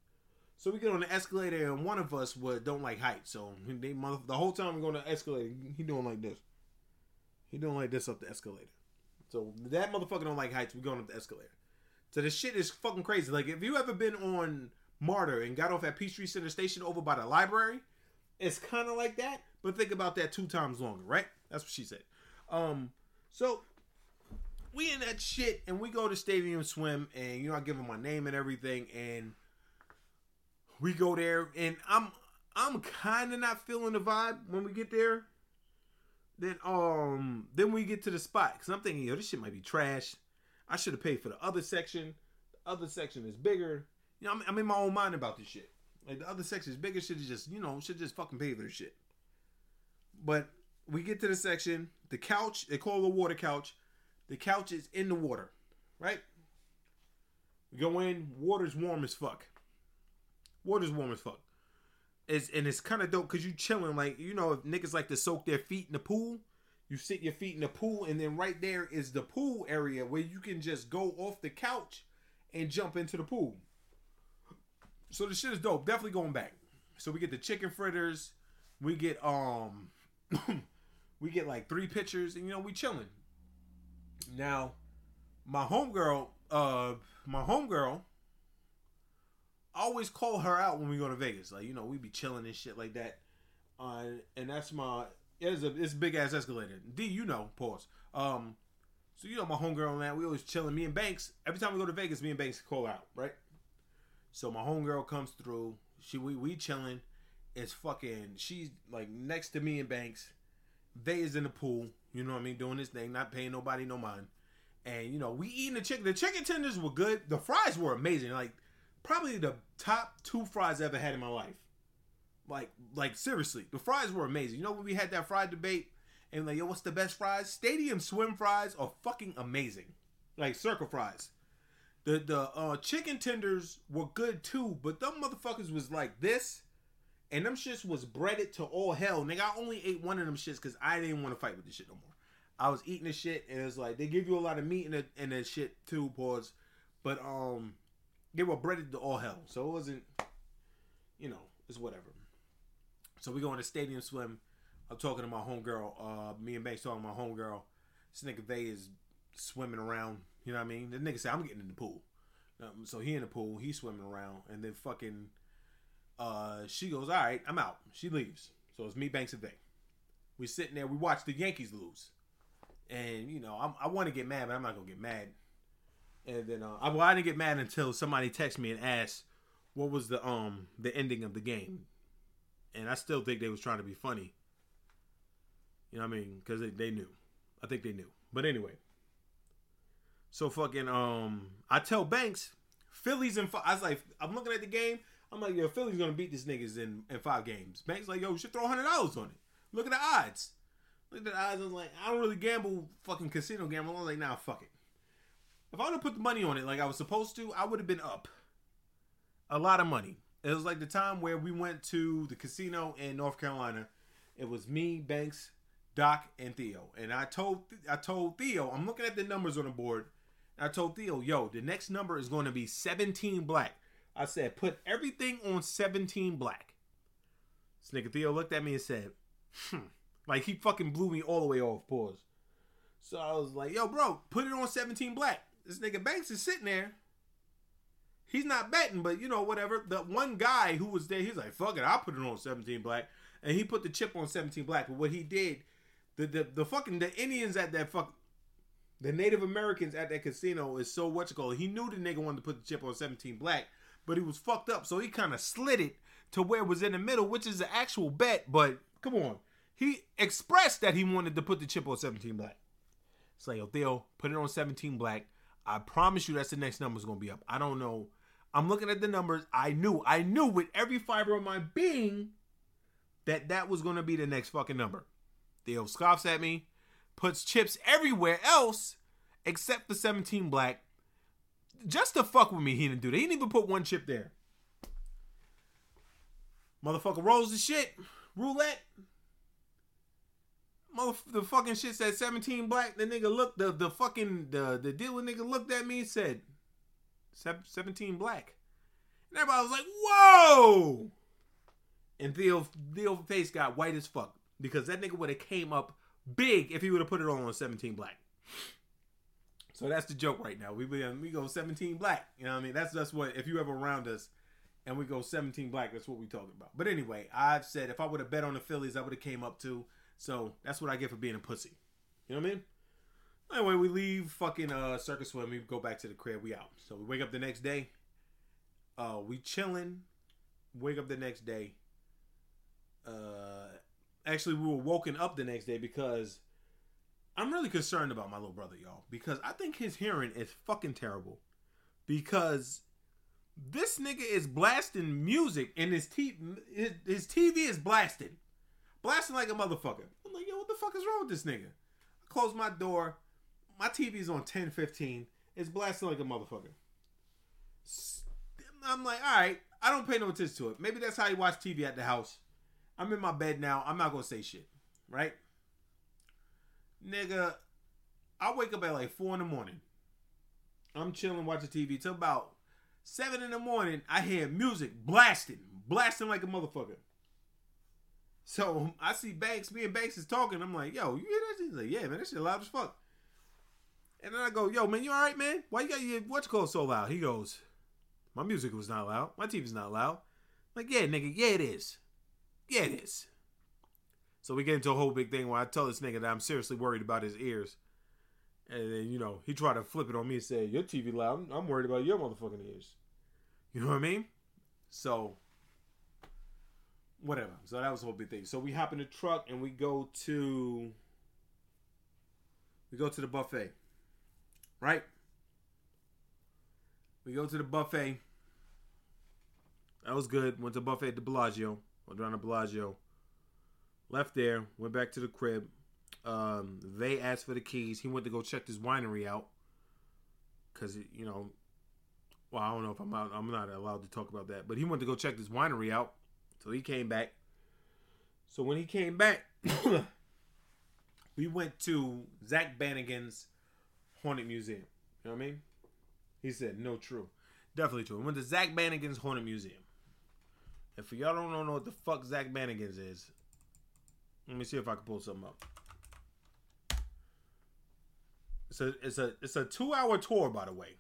So we get on the escalator, and one of us would don't like heights. So they, mother- the whole time we're going to escalator, he doing like this. He doing like this up the escalator. So that motherfucker don't like heights. We going up the escalator. So the shit is fucking crazy. Like if you ever been on MARTA and got off at Peachtree Center Station over by the library, it's kind of like that. But think about that two times longer, right? That's what she said. Um, so we in that shit, and we go to Stadium Swim, and you know I give him my name and everything, and we go there, and I'm I'm kind of not feeling the vibe when we get there. Then um then we get to the spot because I'm thinking yo this shit might be trash. I should have paid for the other section. The other section is bigger. You know I'm, I'm in my own mind about this shit. Like the other section is bigger. Should just you know should just fucking pay for this shit. But we get to the section. The couch they call the water couch. The couch is in the water, right? We go in, water's warm as fuck. Water's warm as fuck. It's and it's kind of dope because you chilling like you know if niggas like to soak their feet in the pool, you sit your feet in the pool and then right there is the pool area where you can just go off the couch and jump into the pool. So the shit is dope. Definitely going back. So we get the chicken fritters, we get um, we get like three pitchers, and you know we chilling. Now, my homegirl, uh, my homegirl Always call her out when we go to Vegas. Like, you know, we be chilling and shit like that. Uh, and that's my it's a it's big ass escalator. D, you know, pause. Um, so you know my homegirl and that we always chilling. Me and Banks every time we go to Vegas, me and Banks call out, right? So my homegirl comes through. She we we chilling. It's fucking. She's like next to me and Banks. They is in the pool. You know what I mean, doing this thing, not paying nobody no mind. And you know we eating the chicken. The chicken tenders were good. The fries were amazing. Like probably the top two fries I ever had in my life. Like, like seriously, the fries were amazing. You know when we had that fry debate and like, yo, what's the best fries? Stadium swim fries are fucking amazing. Like Circa fries. The the uh, chicken tenders were good too, but them motherfuckers was like this, and them shits was breaded to all hell. Nigga, I only ate one of them shits because I didn't want to fight with this shit no more. I was eating the shit, and it's like they give you a lot of meat in the in that shit too, pause. But um, they were breaded to all hell. So it wasn't, you know, it's whatever. So we go in the stadium swim. I'm talking to my homegirl. Uh, me and Banks talking to my homegirl. This nigga Vay is swimming around. You know what I mean? The nigga said, I'm getting in the pool. Um, so he in the pool, he's swimming around, and then fucking, uh, she goes, all right, I'm out. She leaves. So it's me, Banks, and Vay. We sitting there, we watch the Yankees lose, and you know, I'm, i want to get mad, but I'm not gonna get mad and then uh, I, well, I didn't get mad until somebody texted me and asked what was the um the ending of the game, and I still think they was trying to be funny. You know what I mean? Because they, they knew. I think they knew. But anyway. So fucking um, I tell Banks, Phillies and I was like, I'm looking at the game. I'm like, yo, Philly's gonna beat these niggas in, in five games. Banks like, yo, we should throw hundred dollars on it. Look at the odds. Look at the odds. I was like, I don't really gamble, fucking casino gamble. I was like, nah, fuck it. If I would have put the money on it like I was supposed to, I would have been up a lot of money. It was like the time where we went to the casino in North Carolina. It was me, Banks, Doc, and Theo. And I told I told Theo, I'm looking at the numbers on the board. I told Theo, yo, the next number is going to be 17 black. I said, put everything on 17 black. This nigga Theo looked at me and said, hmm. Like he fucking blew me all the way off, pause. So I was like, yo, bro, put it on 17 black. This nigga Banks is sitting there. He's not betting, but you know, whatever. The one guy who was there, he's like, fuck it, I'll put it on 17 black. And he put the chip on 17 black. But what he did, the the, the fucking the Indians at that fuck the Native Americans at that casino is so what you call. He knew the nigga wanted to put the chip on 17 black, but he was fucked up, so he kind of slid it to where it was in the middle, which is the actual bet. But come on, he expressed that he wanted to put the chip on 17 black. It's like, yo, Theo, put it on 17 black. I promise you that's the next number is going to be up. I don't know. I'm looking at the numbers. I knew, I knew with every fiber of my being that that was going to be the next fucking number. Theo scoffs at me, puts chips everywhere else except the 17 black. Just to fuck with me, he didn't do that. He didn't even put one chip there. Motherfucker rolls the shit. Roulette the fucking shit said 17 black. The nigga looked the the fucking the the dealer nigga looked at me and said 17 black. And everybody was like, whoa! And Theo Theo face got white as fuck. Because that nigga would have came up big if he would have put it on on 17 black. So that's the joke right now. We we go 17 black. You know what I mean? That's that's what if you ever around us and we go 17 black, that's what we talking about. But anyway, I've said if I would have bet on the Phillies, I would have came up too. So that's what I get for being a pussy. You know what I mean? Anyway, we leave fucking uh Circa swim. We go back to the crib. We out. So we wake up the next day. Uh, we chilling. Wake up the next day. Uh, actually, we were woken up the next day because I'm really concerned about my little brother, y'all. Because I think his hearing is fucking terrible. Because this nigga is blasting music and his, t- his, his TV is blasted blasting like a motherfucker. I'm like, yo, what the fuck is wrong with this nigga? I close my door. My TV's on 1015. It's blasting like a motherfucker. I'm like, all right, I don't pay no attention to it. Maybe that's how you watch TV at the house. I'm in my bed now. I'm not gonna say shit, right? Nigga, I wake up at like four in the morning. I'm chilling, watching TV till about seven in the morning. I hear music blasting, blasting like a motherfucker. So I see Banks, me and Banks is talking. I'm like, yo, you hear that? He's like, yeah, man, that shit loud as fuck. And then I go, yo, man, you all right, man? Why you got your what's called so loud? He goes, my music was not loud. My TV's not loud. I'm like, yeah, nigga, yeah, it is. Yeah, it is. So we get into a whole big thing where I tell this nigga that I'm seriously worried about his ears. And then, you know, he tried to flip it on me and say, Your TV loud. I'm, I'm worried about your motherfucking ears. You know what I mean? So, whatever. So that was the whole big thing. So we hop in the truck and we go to we go to the buffet. Right? We go to the buffet. That was good. Went to buffet at the Bellagio. Went down to Bellagio. Left there. Went back to the crib. Um, they asked for the keys. He went to go check this winery out. Cause you know, well, I don't know if I'm out, I'm not allowed to talk about that, but he went to go check this winery out. So he came back. So when he came back, we went to Zach Bannigan's Haunted Museum. You know what I mean? He said, no, true. Definitely true. We went to Zach Bannigan's Haunted Museum. For y'all don't know what the fuck Zach Bannigan's is, let me see if I can pull something up. It's a it's a it's a two hour tour, by the way.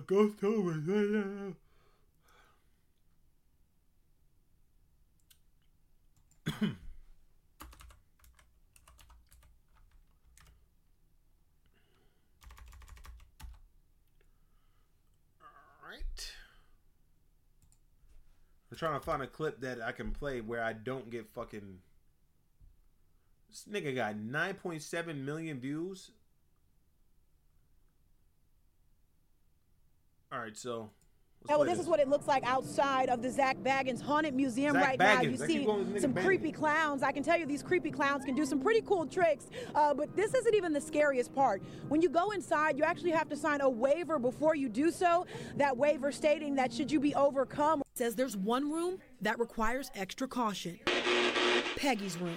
Oh, Ghost Tour. Alright. I'm trying to find a clip that I can play where I don't get fucking. This nigga got 9.7 million views. Alright, so. let's Oh, play this is what it looks like outside of the Zak Bagans Haunted Museum Zach right now. You I see keep going some Bagans. creepy clowns. I can tell you these creepy clowns can do some pretty cool tricks. Uh, but this isn't even the scariest part. When you go inside, you actually have to sign a waiver before you do so. That waiver stating that should you be overcome, says there's one room that requires extra caution. Peggy's room.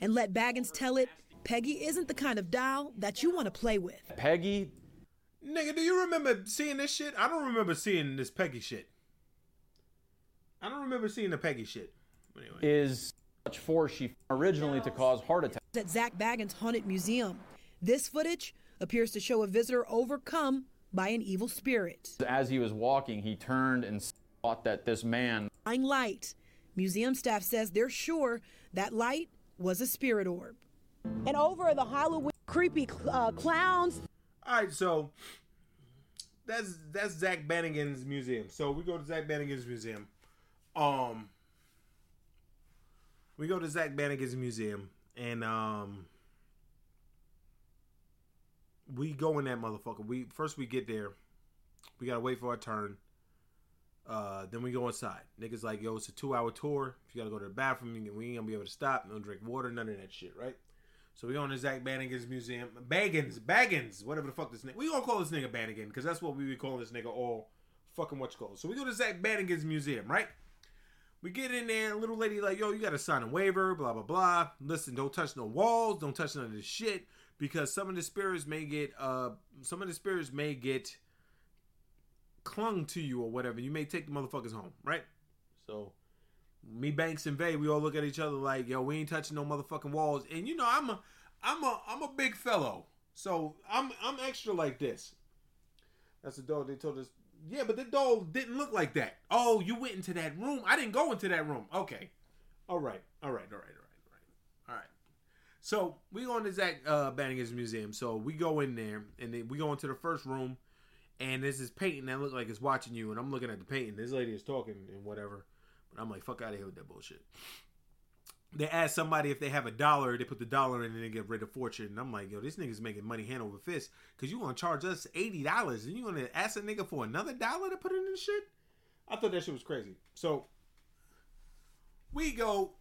And let Bagans tell it, Peggy isn't the kind of doll that you want to play with. Peggy Nigga, do you remember seeing this shit? I don't remember seeing this Peggy shit. I don't remember seeing the Peggy shit. Anyway. is such force she originally to cause heart attack. at Zak Bagans' Haunted Museum. This footage appears to show a visitor overcome by an evil spirit. As he was walking, he turned and thought that this man Flying light. Museum staff says they're sure that light was a spirit orb. And over the Halloween creepy uh, clowns, All right, so that's that's Zach Bannigan's museum. So we go to Zach Bannigan's museum. Um, we go to Zach Bannigan's museum, and um, we go in that motherfucker. We first we get there, we gotta wait for our turn. Uh, then we go inside. Niggas like, yo, it's a two hour tour. If you gotta go to the bathroom, we ain't gonna be able to stop. No drink water, none of that shit, right? So we go to Zach Bannigan's museum. Baggins, Baggins, whatever the fuck this nigga. We gonna call this nigga Bannigan because that's what we be calling this nigga all fucking what you call. So we go to Zach Bannigan's museum, right? We get in there, little lady like, yo, you gotta sign a waiver, blah blah blah. Listen, don't touch no walls, don't touch none of this shit because some of the spirits may get uh some of the spirits may get clung to you or whatever. You may take the motherfuckers home, right? So me, Banks, and we all look at each other like, yo, we ain't touching no motherfucking walls. And you know, I'm a I'm a I'm a big fellow. So I'm I'm extra like this. That's the dog they told us. Yeah, but the dog didn't look like that. Oh, you went into that room. I didn't go into that room. Okay. All right. All right. All right. All right. All right. All right. So we go into Zach uh, Bannigan's museum. So we go in there and then we go into the first room, and there's this painting that looks like it's watching you. And I'm looking at the painting. This lady is talking and whatever, but I'm like, fuck out of here with that bullshit. They ask somebody if they have a dollar, they put the dollar in and they get rid of fortune. And I'm like, yo, this nigga's making money hand over fist because you to charge us eighty dollars and you to ask a nigga for another dollar to put in this shit. I thought that shit was crazy. So we go,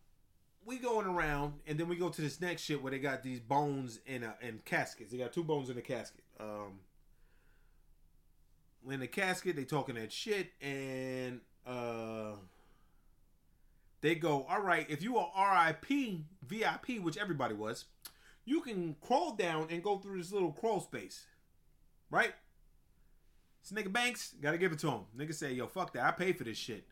we going around, and then we go to this next shit where they got these bones in a in caskets. They got two bones in a casket. Um, in the casket, they talking that shit, and uh, they go, all right, if you are RIP VIP, which everybody was, you can crawl down and go through this little crawl space, right? This nigga Banks, gotta give it to him. Nigga say, yo, fuck that, I pay for this shit.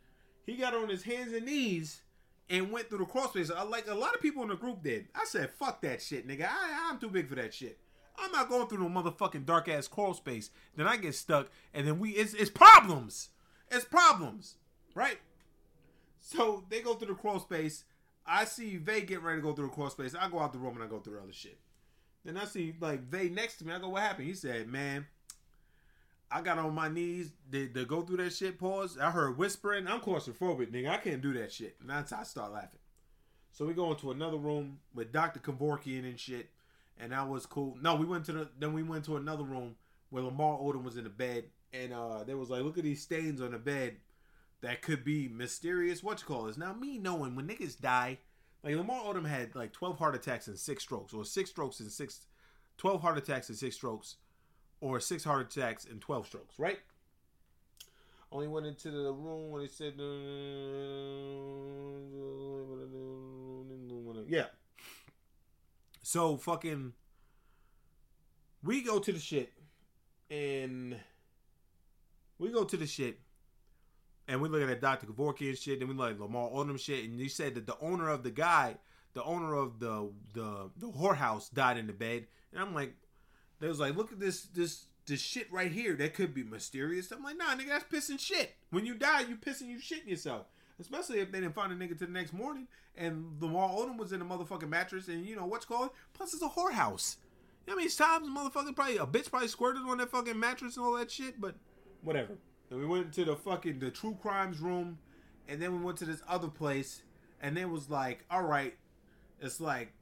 He got on his hands and knees and went through the crawl space. Uh, Like a lot of people in the group did. I said, fuck that shit, nigga. I, I'm too big for that shit. I'm not going through no motherfucking dark ass crawl space. Then I get stuck, and then we it's it's problems. It's problems, right? So they go through the crawl space. I see Vay getting ready to go through the crawl space. I go out the room and I go through the other shit. Then I see like Vay next to me. I go, what happened? He said, man, I got on my knees to, to go through that shit. Pause. I heard whispering. I'm claustrophobic, nigga. I can't do that shit. And that's I start laughing. So we go into another room with Dr. Kevorkian and shit, and that was cool. No, we went to the then we went to another room where Lamar Odom was in the bed, and uh they was like, look at these stains on the bed that could be mysterious. What you call this? Now me knowing when niggas die, like Lamar Odom had like 12 heart attacks and six strokes, or six strokes and six, 12 heart attacks and six strokes, or six heart attacks and 12 strokes, right? Only went into the room when he said, yeah. So fucking, we go to the shit, and we go to the shit, and we looking at Dr. Kevorkian shit, and we like Lamar Odom shit, and you said that the owner of the guy, the owner of the the the whorehouse died in the bed, and I'm like, they was like, look at this this this shit right here that could be mysterious. I'm like, nah, nigga, that's pissing shit. When you die, you pissing, you shitting yourself. Especially if they didn't find a nigga to the next morning, and Lamar Odom was in a motherfucking mattress, and you know what's called. Plus, it's a whorehouse. You know how many times a motherfucker probably a bitch probably squirted on that fucking mattress and all that shit, but whatever. Then we went to the fucking the true crimes room, and then we went to this other place, and it was like, all right, it's like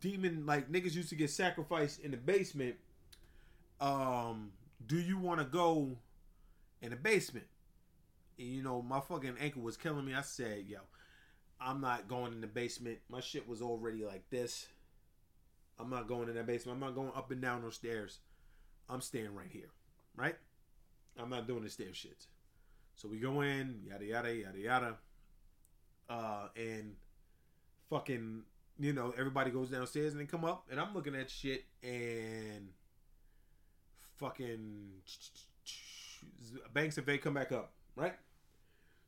demon like niggas used to get sacrificed in the basement. Um, do you want to go in the basement? And, you know, my fucking ankle was killing me. I said, yo, I'm not going in the basement. My shit was already like this. I'm not going in that basement. I'm not going up and down those stairs. I'm staying right here, right? I'm not doing this stair shits. So we go in, yada yada yada yada, uh, and fucking, you know, everybody goes downstairs and they come up, and I'm looking at shit, and fucking Banks and Vay come back up, right?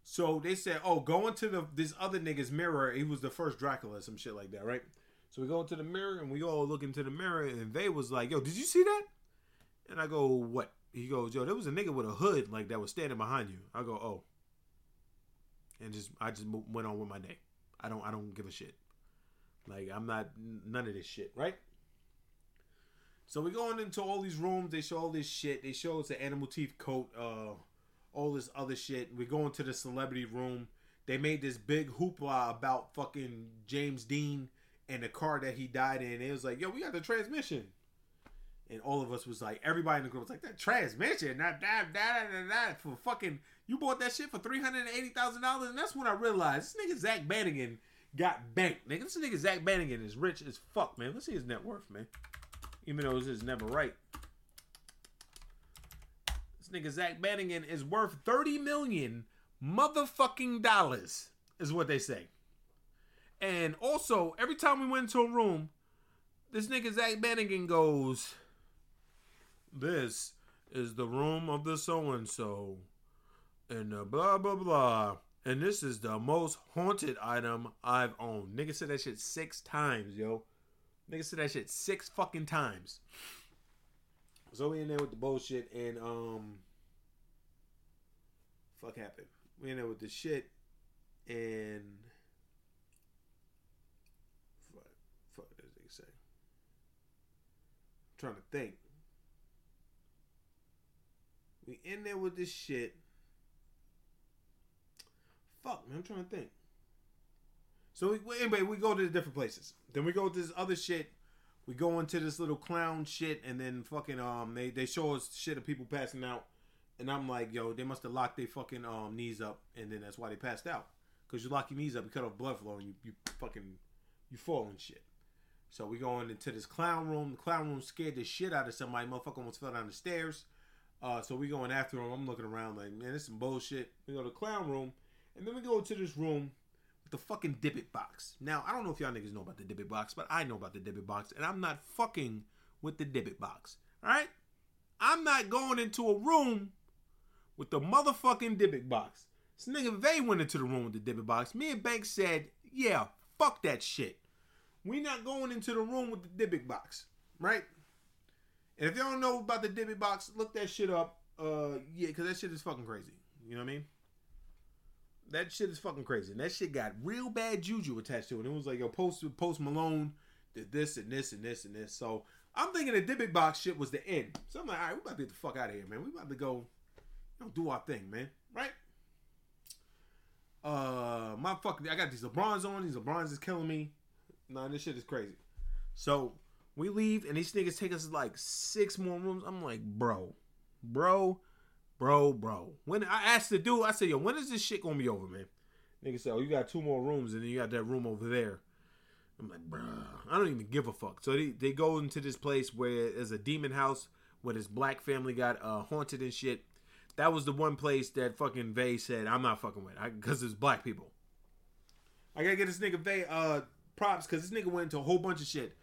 So they said, "Oh, go into the this other nigga's mirror. He was the first Dracula, some shit like that, right?" So we go into the mirror and we all look into the mirror, and they was like, "Yo, did you see that?" And I go, "What?" He goes, "Yo, there was a nigga with a hood like that was standing behind you." I go, "Oh," and just I just went on with my day. I don't I don't give a shit. Like I'm not none of this shit, right? So we going into all these rooms. They show all this shit. They show us an animal teeth coat, uh, all this other shit. We go into the celebrity room. They made this big hoopla about fucking James Dean and the car that he died in. It was like, yo, we got the transmission. And all of us was like, everybody in the group was like, that transmission, that that that that, that for fucking, you bought that shit for three hundred and eighty thousand dollars, and that's when I realized this nigga Zach Bannigan got banked. Nigga, this nigga Zach Bannigan is rich as fuck, man. Let's see his net worth, man. Even though it's never right. This nigga Zach Bannigan is worth thirty million motherfucking dollars, is what they say. And also, every time we went into a room, this nigga Zach Bannigan goes, This is the room of the so and so, and the blah blah blah. And this is the most haunted item I've owned. Nigga said that shit six times, yo. Nigga said that shit six fucking times. So we in there with the bullshit and um fuck happened. We in there with the shit and fuck fuck say? Trying to think. We in there with this shit. Fuck man, I'm trying to think. So we, anyway, we go to the different places. Then we go to this other shit. We go into this little clown shit, and then fucking um, they they show us shit of people passing out, and I'm like, yo, they must have locked their fucking um knees up, and then that's why they passed out, because you lock your knees up, you cut off blood flow, and you, you fucking you fall and shit. So we going into this clown room. The clown room scared the shit out of somebody. Motherfucker almost fell down the stairs. Uh, so we going after him. I'm looking around like, man, this some bullshit. We go to the clown room, and then we go to this room with the fucking Dybbuk box. Now I don't know if y'all niggas know about the Dybbuk box, but I know about the Dybbuk box, and I'm not fucking with the Dybbuk box. All right, I'm not going into a room with the motherfucking Dybbuk box. This nigga Vay went into the room with the Dybbuk box. Me and Banks said, yeah, fuck that shit. We not going into the room with the Dybbuk box, right? And if y'all don't know about the Dybbuk box, look that shit up. Uh, yeah, because that shit is fucking crazy. You know what I mean? That shit is fucking crazy. And that shit got real bad juju attached to it. It was like, yo, Post, Post Malone did this and this and this and this. So I'm thinking the Dybbuk box shit was the end. So I'm like, all right, we about to get the fuck out of here, man. We about to go, you know, do our thing, man. Right? Uh, my fucking, I got these LeBrons on. These LeBrons is killing me. Nah, this shit is crazy. So we leave, and these niggas take us like six more rooms. I'm like, bro, bro, bro, bro. When I asked the dude, I said, yo, when is this shit gonna be over, man? Nigga said, oh, you got two more rooms, and then you got that room over there. I'm like, bro, I don't even give a fuck. So they, they go into this place where there's a demon house where this black family got uh, haunted and shit. That was the one place that fucking Vay said, I'm not fucking with because it's black people. I gotta get this nigga Vay uh, props because this nigga went into a whole bunch of shit.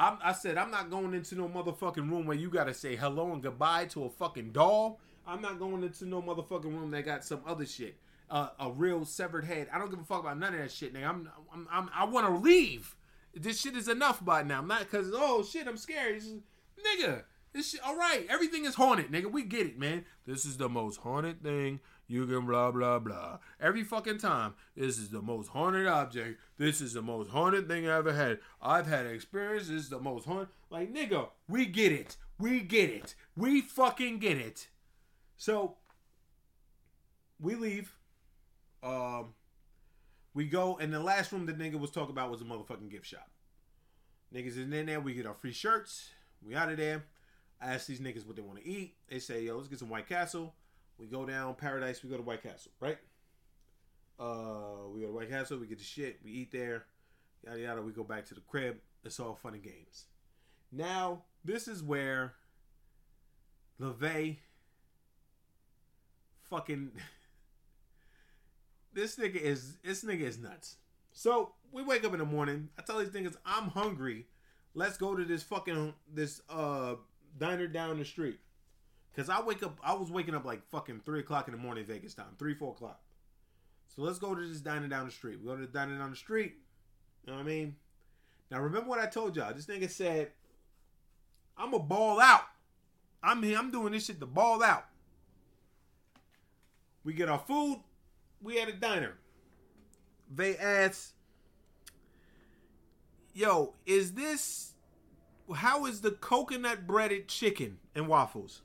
I'm, I said, I'm not going into no motherfucking room where you gotta say hello and goodbye to a fucking doll. I'm not going into no motherfucking room that got some other shit. Uh, a real severed head. I don't give a fuck about none of that shit, nigga. I'm, I'm, I'm I want to leave. This shit is enough by now. I'm not because oh shit, I'm scared. Just, nigga, this shit. All right, everything is haunted, nigga. We get it, man. This is the most haunted thing you can blah blah blah. Every fucking time. This is the most haunted object. This is the most haunted thing I ever had. I've had experience. This is the most haunted. Like nigga, we get it. We get it. We fucking get it. So we leave. Um, we go, and the last room the nigga was talking about was a motherfucking gift shop. Niggas is in there. We get our free shirts. We out of there. I ask these niggas what they want to eat. They say, yo, let's get some White Castle. We go down Paradise. We go to White Castle, right? Uh, we go to White Castle. We get the shit. We eat there. Yada yada. We go back to the crib. It's all fun and games. Now, this is where LeVay fucking this nigga is this nigga is nuts. So we wake up in the morning. I tell these niggas I'm hungry. Let's go to this fucking this uh diner down the street. Cause I wake up I was waking up like fucking three o'clock in the morning Vegas time. Three, four o'clock. So let's go to this diner down the street. We go to the diner down the street. You know what I mean? Now remember what I told y'all. This nigga said, I'm a ball out. I'm here, I'm doing this shit to ball out. We get our food, we at a diner. They ask, "Yo, is this? How is the coconut breaded chicken and waffles?"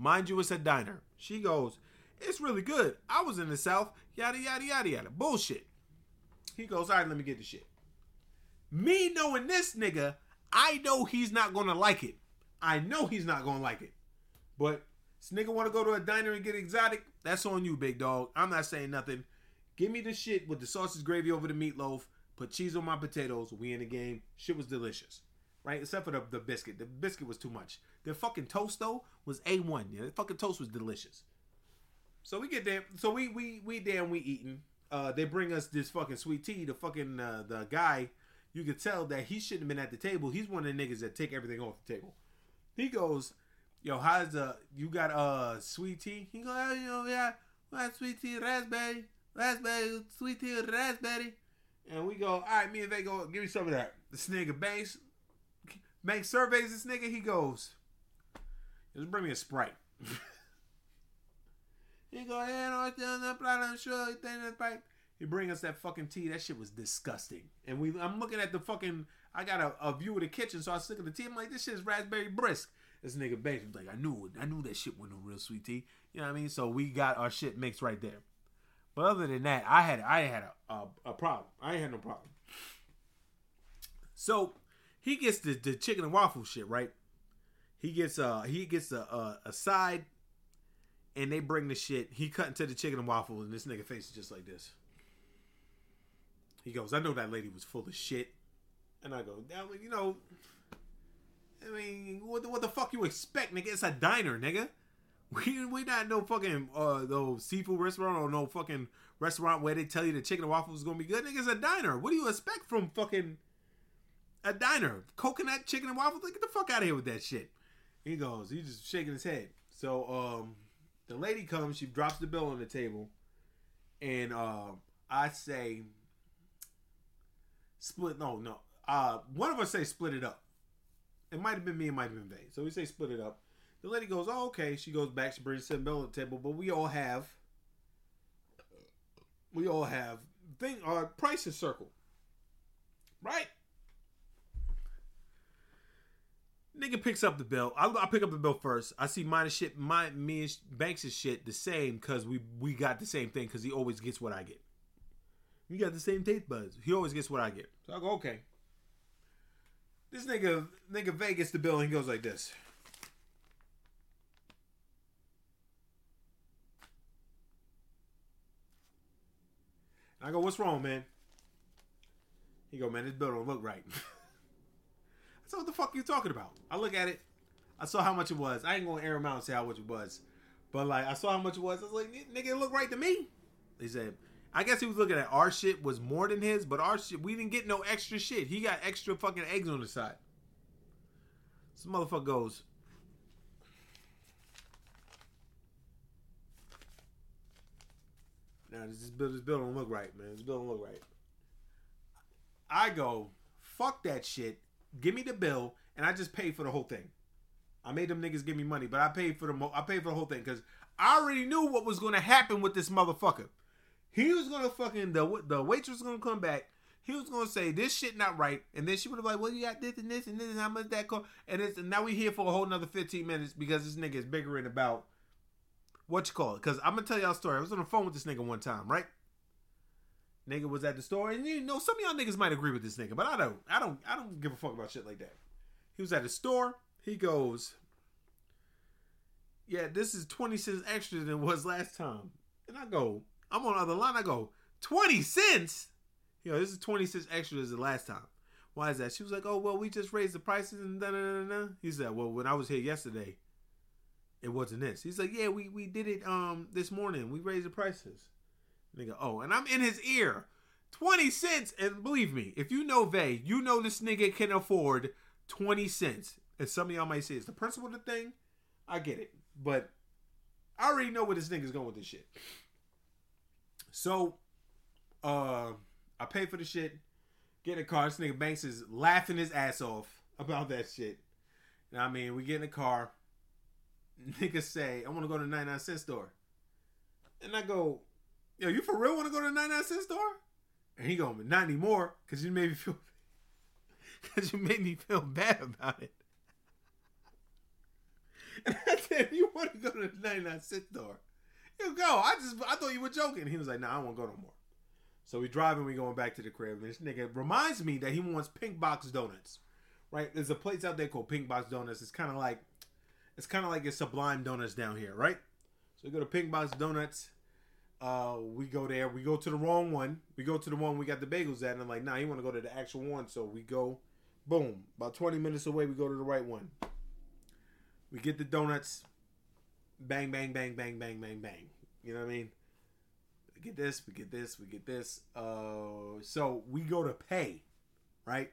Mind you, it's a diner. She goes, "It's really good. I was in the South. Yada yada yada yada. Bullshit." He goes, "All right, let me get the shit." Me knowing this nigga, I know he's not gonna like it. I know he's not gonna like it. But this nigga want to go to a diner and get exotic. That's on you, big dog. I'm not saying nothing. Give me the shit with the sausage gravy over the meatloaf. Put cheese on my potatoes. We in the game. Shit was delicious, right? Except for the, the biscuit. The biscuit was too much. The fucking toast though was a one. Yeah, the fucking toast was delicious. So we get there. So we we we there and we eating. Uh, they bring us this fucking sweet tea. The fucking uh, the guy, you could tell that he shouldn't have been at the table. He's one of the niggas that take everything off the table. He goes, yo, how's the you got uh sweet tea? He go, oh, you know, yeah, we got sweet tea, raspberry, raspberry, sweet tea, raspberry. And we go, all right, me and they go, give me some of that. This nigga base Banks surveys this nigga. He goes, just bring me a sprite. he go, yeah, no, no problem, sure, right. He bring us that fucking tea. That shit was disgusting. And we, I'm looking at the fucking. I got a, a view of the kitchen, so I was looking at the tea. I'm like, this shit is raspberry brisk. This nigga Banks was like, I knew it. I knew that shit wasn't no real sweet tea. You know what I mean? So we got our shit mixed right there. But other than that, I had I had a, a, a problem. I ain't had no problem. So he gets the, the chicken and waffle shit right. He gets uh he gets a, a a side, and they bring the shit. He cut into the chicken and waffle, and this nigga face is just like this. he goes, I know that lady was full of shit. And I go, "That you know, I mean, what the, what the fuck you expect, nigga? It's a diner, nigga. We we not no fucking uh no seafood restaurant or no fucking restaurant where they tell you the chicken and waffles is gonna be good. Nigga, it's a diner. What do you expect from fucking a diner? Coconut chicken and waffles? Like, get the fuck out of here with that shit. He goes, he's just shaking his head. So um the lady comes, she drops the bill on the table, and um I say split no no. Uh one of us say split it up. It might have been me, it might have been Vay. So we say split it up. The lady goes, Oh, okay. She goes back, she brings some bill on the table, but we all have we all have thing uh prices circle. Right? Nigga picks up the bill. I, I pick up the bill first. I see mine shit, my me and Banks' shit the same because we we got the same thing because he always gets what I get. We got the same taste buds. He always gets what I get. So I go, okay. This nigga, nigga gets the bill and he goes like this. I go, what's wrong, man? He go, man, this bill don't look right. Said, what the fuck you talking about? I look at it. I saw how much it was. I ain't gonna air him out and say how much it was. But like, I saw how much it was. I was like, nigga, it looked right to me. He said, I guess he was looking at our shit was more than his, but our shit, we didn't get no extra shit. He got extra fucking eggs on the side. This motherfucker goes, Now this this bill, this bill don't look right, man. This bill don't look right. I go, fuck that shit. Give me the bill, and I just pay for the whole thing. I made them niggas give me money, but I paid for the mo- I paid for the whole thing because I already knew what was gonna happen with this motherfucker. He was gonna fucking the the waitress was gonna come back. He was gonna say this shit not right, and then she would have like, well, you got this and this and this and how much that cost, and it's and now we here for a whole another fifteen minutes because this nigga is bickering about what you call it. Because I'm gonna tell y'all a story. I was on the phone with this nigga one time, right? Nigga was at the store, and you know some of y'all niggas might agree with this nigga, but I don't. I don't. I don't give a fuck about shit like that. He was at the store. He goes, "Yeah, this is twenty cents extra than it was last time." And I go, "I'm on the other line." I go, 20 cents." Know, this is twenty cents extra as the last time. Why is that? She was like, "Oh, well, we just raised the prices and da da da." He said, "Well, when I was here yesterday, it wasn't this." He's like, "Yeah, we we did it um this morning. We raised the prices." Nigga, oh, and I'm in his ear. 20 cents. And believe me, if you know Vay, you know this nigga can afford 20 cents. And some of y'all might say it's the principle of the thing. I get it. But I already know where this nigga's going with this shit. So, uh, I pay for the shit. Get in the car. This nigga Banks is laughing his ass off about that shit. And I mean, we get in the car. Niggas say, I want to go to the 99 cent store. And I go, Yo, you for real want to go to the 99 cent store? And he go, not anymore, because you made me feel because you made me feel bad about it. And I said, you want to go to the 99 cent store? You go. I just I thought you were joking. He was like, nah, I won't go no more. So we driving, we going back to the crib. And this nigga reminds me that he wants Pink Box Donuts. Right? There's a place out there called Pink Box Donuts. It's kind of like it's kind of like a Sublime Donuts down here, right? So we go to Pink Box Donuts. Uh, we go there. We go to the wrong one. We go to the one we got the bagels at, and I'm like, nah, you want to go to the actual one. So we go, boom, about 20 minutes away. We go to the right one. We get the donuts. Bang, bang, bang, bang, bang, bang, bang. You know what I mean? We get this. We get this. We get this. Uh, so we go to pay, right?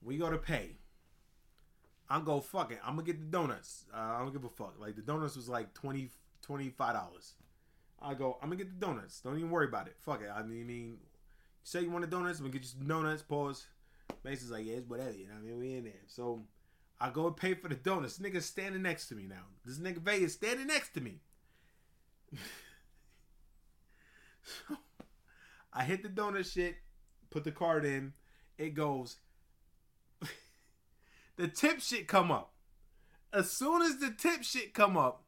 We go to pay. I'm go fuck it. I'm gonna get the donuts. Uh, I don't give a fuck. Like the donuts was like 20 dollars. I go. I'm gonna get the donuts. Don't even worry about it. Fuck it. I mean, I mean you say you want the donuts. I'm gonna get you some donuts. Pause. Mason's like, yeah, it's whatever. You know what I mean? We in there. So I go and pay for the donuts. This nigga's standing next to me now. This nigga Vay is standing next to me. so I hit the donut shit. Put the card in. It goes the tip shit come up. As soon as the tip shit come up,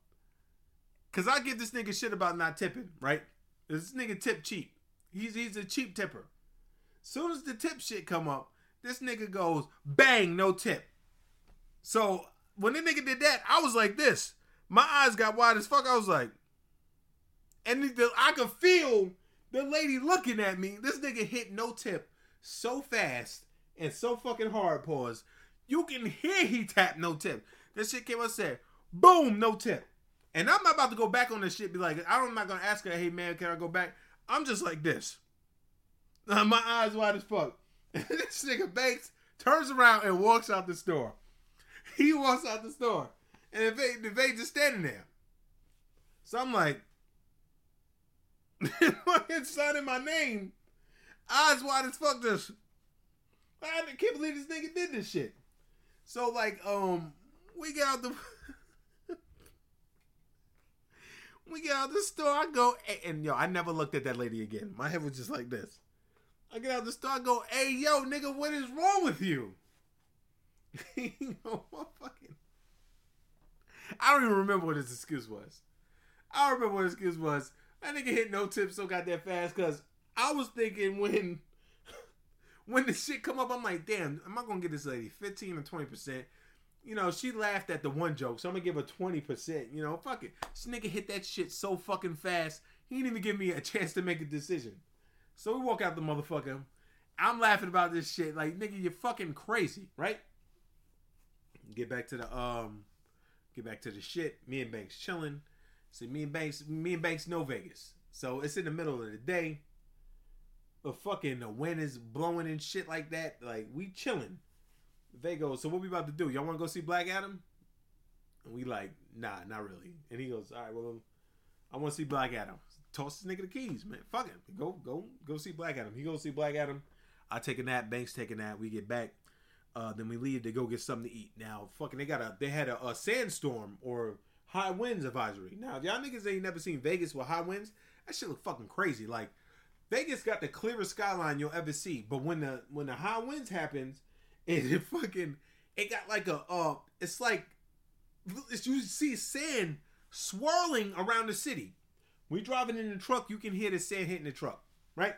cause I give this nigga shit about not tipping, right? This nigga tip cheap. He's he's a cheap tipper. Soon as the tip shit come up, this nigga goes bang, no tip. So when the nigga did that, I was like this. My eyes got wide as fuck. I was like, and the, I could feel The lady looking at me. This nigga hit no tip so fast and so fucking hard. Pause. You can hear he tapped no tip. This shit came up said, boom, no tip. And I'm not about to go back on this shit. Be like, I'm not gonna ask her, hey man, can I go back? I'm just like this. My eyes wide as fuck. this nigga Banks turns around and walks out the store. He walks out the store. And the Vay, the just standing there. So I'm like, fucking signing my name. Eyes wide as fuck this. I can't believe this nigga did this shit. So like, um, we get out the we get out the store. I go and yo, I never looked at that lady again. My head was just like this. I get out the store. I go, hey yo, nigga, what is wrong with you? you know, what fucking. I don't even remember what his excuse was. I don't remember what his excuse was. That nigga hit no tip so that fast because I was thinking when when the shit come up, I'm like, damn, am I gonna get this lady 15 or 20 percent? You know, she laughed at the one joke, so I'm gonna give her 20 percent. You know, fuck it. This nigga hit that shit so fucking fast, he didn't even give me a chance to make a decision. So we walk out the motherfucker. I'm laughing about this shit. Like, nigga, you're fucking crazy, right? Get back to the um get back to the shit. Me and Banks chilling. See, me and Banks, me and Banks know Vegas. So it's in the middle of the day. The fucking the wind is blowing and shit like that. Like we chilling. They go, so what we about to do? Y'all want to go see Black Adam? And we like, nah, not really. And he goes, all right, well, I want to see Black Adam. Toss this nigga the keys, man. Fuck him. Go, go, go see Black Adam. He goes see Black Adam. I take a nap. Banks take a nap. We get back. Uh, then we leave to go get something to eat. Now, fucking, they got a, they had a, a sandstorm or high winds advisory. Now, if y'all niggas ain't never seen Vegas with high winds, that shit look fucking crazy. Like, Vegas got the clearest skyline you'll ever see. But when the when the high winds happens, it, it fucking it got like a uh, it's like it's, you see sand swirling around the city. We driving in the truck, you can hear the sand hitting the truck, right?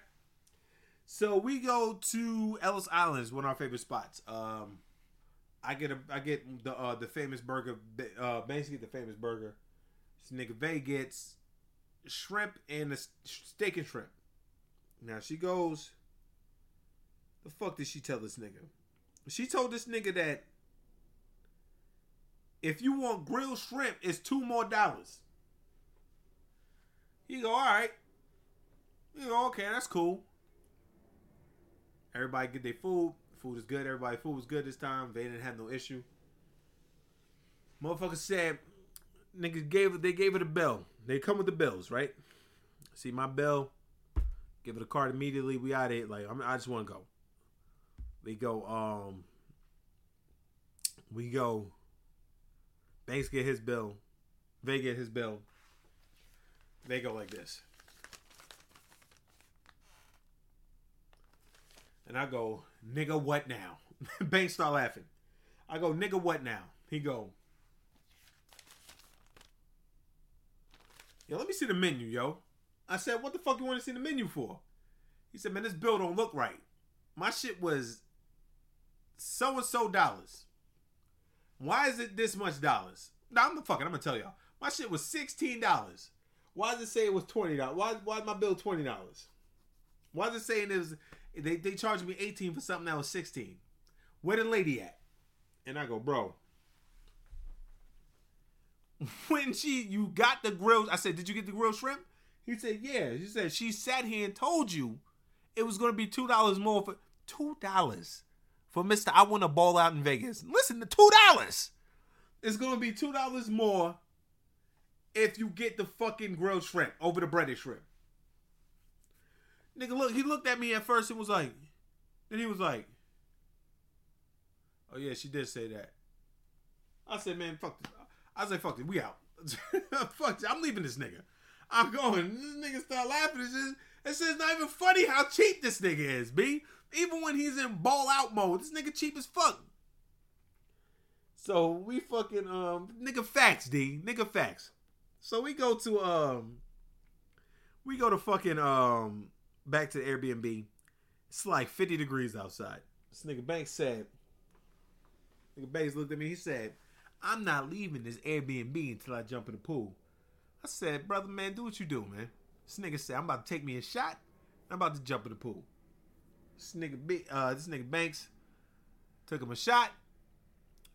So we go to Ellis Island, is one of our favorite spots. Um, I get a I get the uh, the famous burger, uh, basically the famous burger. This nigga Vay gets shrimp and a steak and shrimp. Now she goes. The fuck did she tell this nigga? She told this nigga that if you want grilled shrimp, it's two more dollars. He go, all right. You go, okay, that's cool. Everybody get their food. Food is good. Everybody food was good this time. They didn't have no issue. Motherfucker said, niggas gave it. They gave it a bill. They come with the bills, right? See my bill. Give it a card immediately. We out it. Like I'm, I just want to go. We go. Um. We go. Banks get his bill. They get his bill. They go like this. And I go, nigga, what now? Banks start laughing. I go, nigga, what now? He go, yo, let me see the menu, yo. I said, what the fuck you want to see the menu for? He said, man, this bill don't look right. My shit was so and so dollars. Why is it this much dollars? Nah, I'm the fucking. I'm gonna tell y'all. My shit was sixteen dollars. Why does it say it was twenty dollars? Why why is my bill twenty dollars? Why is it saying it was they they charged me eighteen for something that was sixteen? Where the lady at? And I go, bro. When she you got the grill, I said, did you get the grilled shrimp? He said, yeah. She said she sat here and told you it was gonna be two dollars more for two dollars for Mister. I want to ball out in Vegas. Listen to two dollars. It's gonna be two dollars more if you get the fucking grilled shrimp over the breaded shrimp. Nigga, look, he looked at me at first and was like, then he was like, oh yeah, she did say that. I said, man, fuck this. I said, fuck it, we out. fuck this. I'm leaving this nigga. I'm going. This nigga start laughing. It's just, it's just not even funny how cheap this nigga is, B. Even when he's in ball out mode, this nigga cheap as fuck. So we fucking um nigga facts, D. Nigga facts. So we go to um we go to fucking um back to the Airbnb. It's like 50 degrees outside. This nigga Banks said Nigga Banks looked at me, he said, I'm not leaving this Airbnb until I jump in the pool. I said, brother man, do what you do, man. This nigga said, I'm about to take me a shot. I'm about to jump in the pool. This nigga, uh, this nigga Banks took him a shot.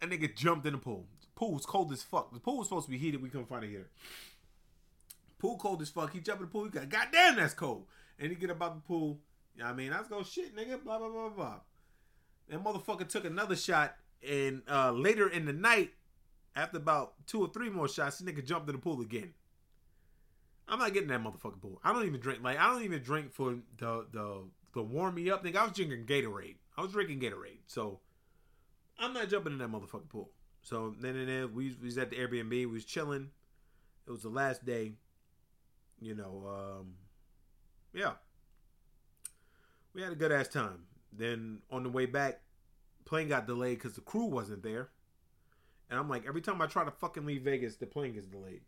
And nigga jumped in the pool. The pool was cold as fuck. The pool was supposed to be heated. We couldn't find a heater. Pool cold as fuck. He jumped in the pool. He got, goddamn, that's cold. And he get up out the pool. You know what I mean? I was going, shit, nigga, blah, blah, blah, blah. That motherfucker took another shot. And uh, later in the night, after about two or three more shots, this nigga jumped in the pool again. I'm not getting that motherfucking pool. I don't even drink. Like I don't even drink for the the the warm me up thing. I was drinking Gatorade. I was drinking Gatorade. So I'm not jumping in that motherfucking pool. So then and then we, we was at the Airbnb. We was chilling. It was the last day. You know, um, yeah. We had a good ass time. Then on the way back, plane got delayed because the crew wasn't there. And I'm like, every time I try to fucking leave Vegas, the plane gets delayed.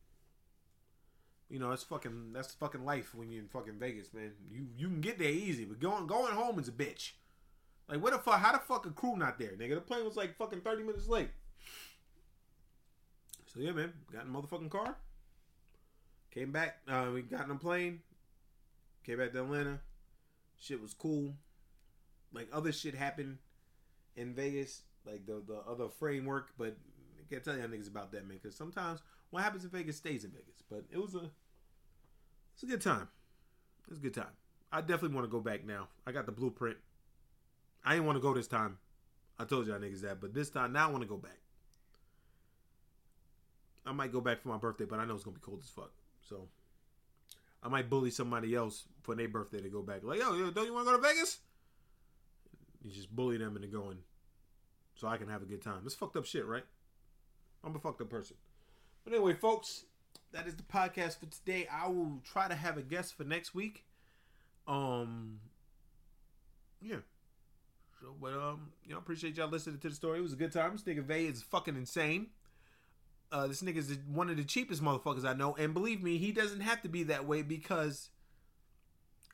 You know, it's fucking that's fucking life when you're in fucking Vegas, man. You you can get there easy, but going going home is a bitch. Like what the fuck? How the fuck a crew not there, nigga? The plane was like fucking thirty minutes late. So yeah, man, got in the motherfucking car. Came back. Uh, we got in a plane. Came back to Atlanta. Shit was cool. Like other shit happened in Vegas, like the the other framework, but I can't tell y'all niggas about that, man. Because sometimes what happens in Vegas stays in Vegas. But it was a it's a good time. It's a good time. I definitely want to go back now. I got the blueprint. I didn't want to go this time. I told y'all niggas that, but this time now I want to go back. I might go back for my birthday, but I know it's gonna be cold as fuck. So I might bully somebody else for their birthday to go back. Like, oh, yo, yo don't you want to go to Vegas? You just bully them into going, so I can have a good time. It's fucked up shit, right? I'm a fucked up person. But anyway, folks, that is the podcast for today. I will try to have a guest for next week. Um, yeah. So, but um, you know, appreciate y'all listening to the story. It was a good time. This nigga Vay is fucking insane. Uh, this nigga is one of the cheapest motherfuckers I know, and believe me, he doesn't have to be that way because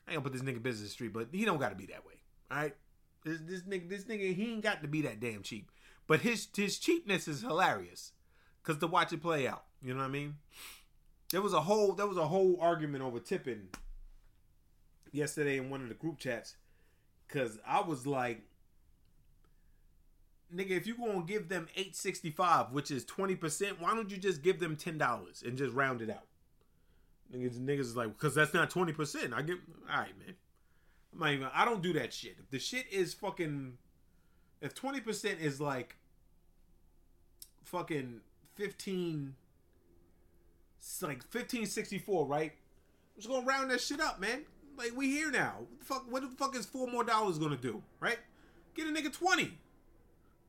I ain't gonna put this nigga business street, but he don't got to be that way. All right, this this nigga, this nigga, he ain't got to be that damn cheap. But his his cheapness is hilarious, cause to watch it play out. You know what I mean? There was a whole there was a whole argument over tipping yesterday in one of the group chats, cause I was like, nigga, if you gonna give them eight sixty five, which is twenty percent, why don't you just give them ten dollars and just round it out? Niggas, niggas is like, because that's not twenty percent. I give, all right, man. I'm not even. I don't do that shit. If the shit is fucking, if twenty percent is like, fucking fifteen, it's like fifteen sixty four, right? I'm just gonna round that shit up, man. Like we here now. What the fuck? What the fuck is four more dollars gonna do, right? Get a nigga twenty.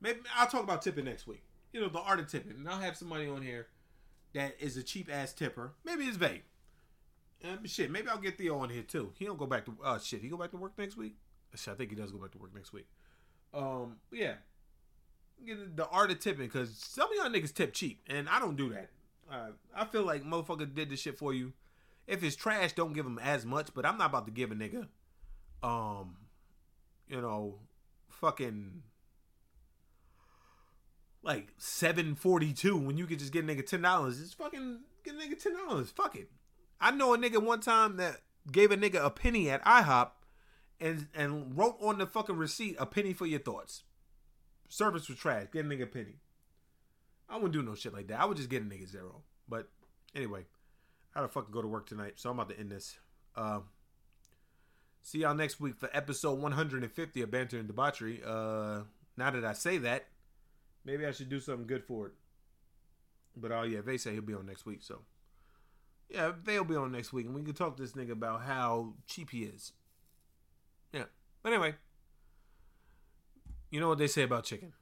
Maybe I'll talk about tipping next week. You know, the art of tipping. And I'll have somebody on here that is a cheap ass tipper. Maybe it's Vay. Um, shit, maybe I'll get Theo on here too. He don't go back to uh shit. He go back to work next week. Shit, I think he does go back to work next week. Um, yeah. The art of tipping because some of y'all niggas tip cheap, and I don't do that. Uh, I feel like motherfucker did this shit for you. If it's trash, don't give him as much. But I'm not about to give a nigga, um, you know, fucking like seven forty two when you could just get a nigga ten dollars. Just fucking get a nigga ten dollars. Fuck it. I know a nigga one time that gave a nigga a penny at IHOP and and wrote on the fucking receipt a penny for your thoughts. Service was trash. Get a nigga a penny. I wouldn't do no shit like that. I would just get a nigga zero. But anyway, I gotta fucking go to work tonight, so I'm about to end this. Uh, see y'all next week for episode 150 of Banter and Debauchery. Uh, now that I say that, maybe I should do something good for it. But oh yeah, they say he'll be on next week, so yeah, they'll be on next week, and we can talk to this nigga about how cheap he is. Yeah, but anyway, you know what they say about chicken.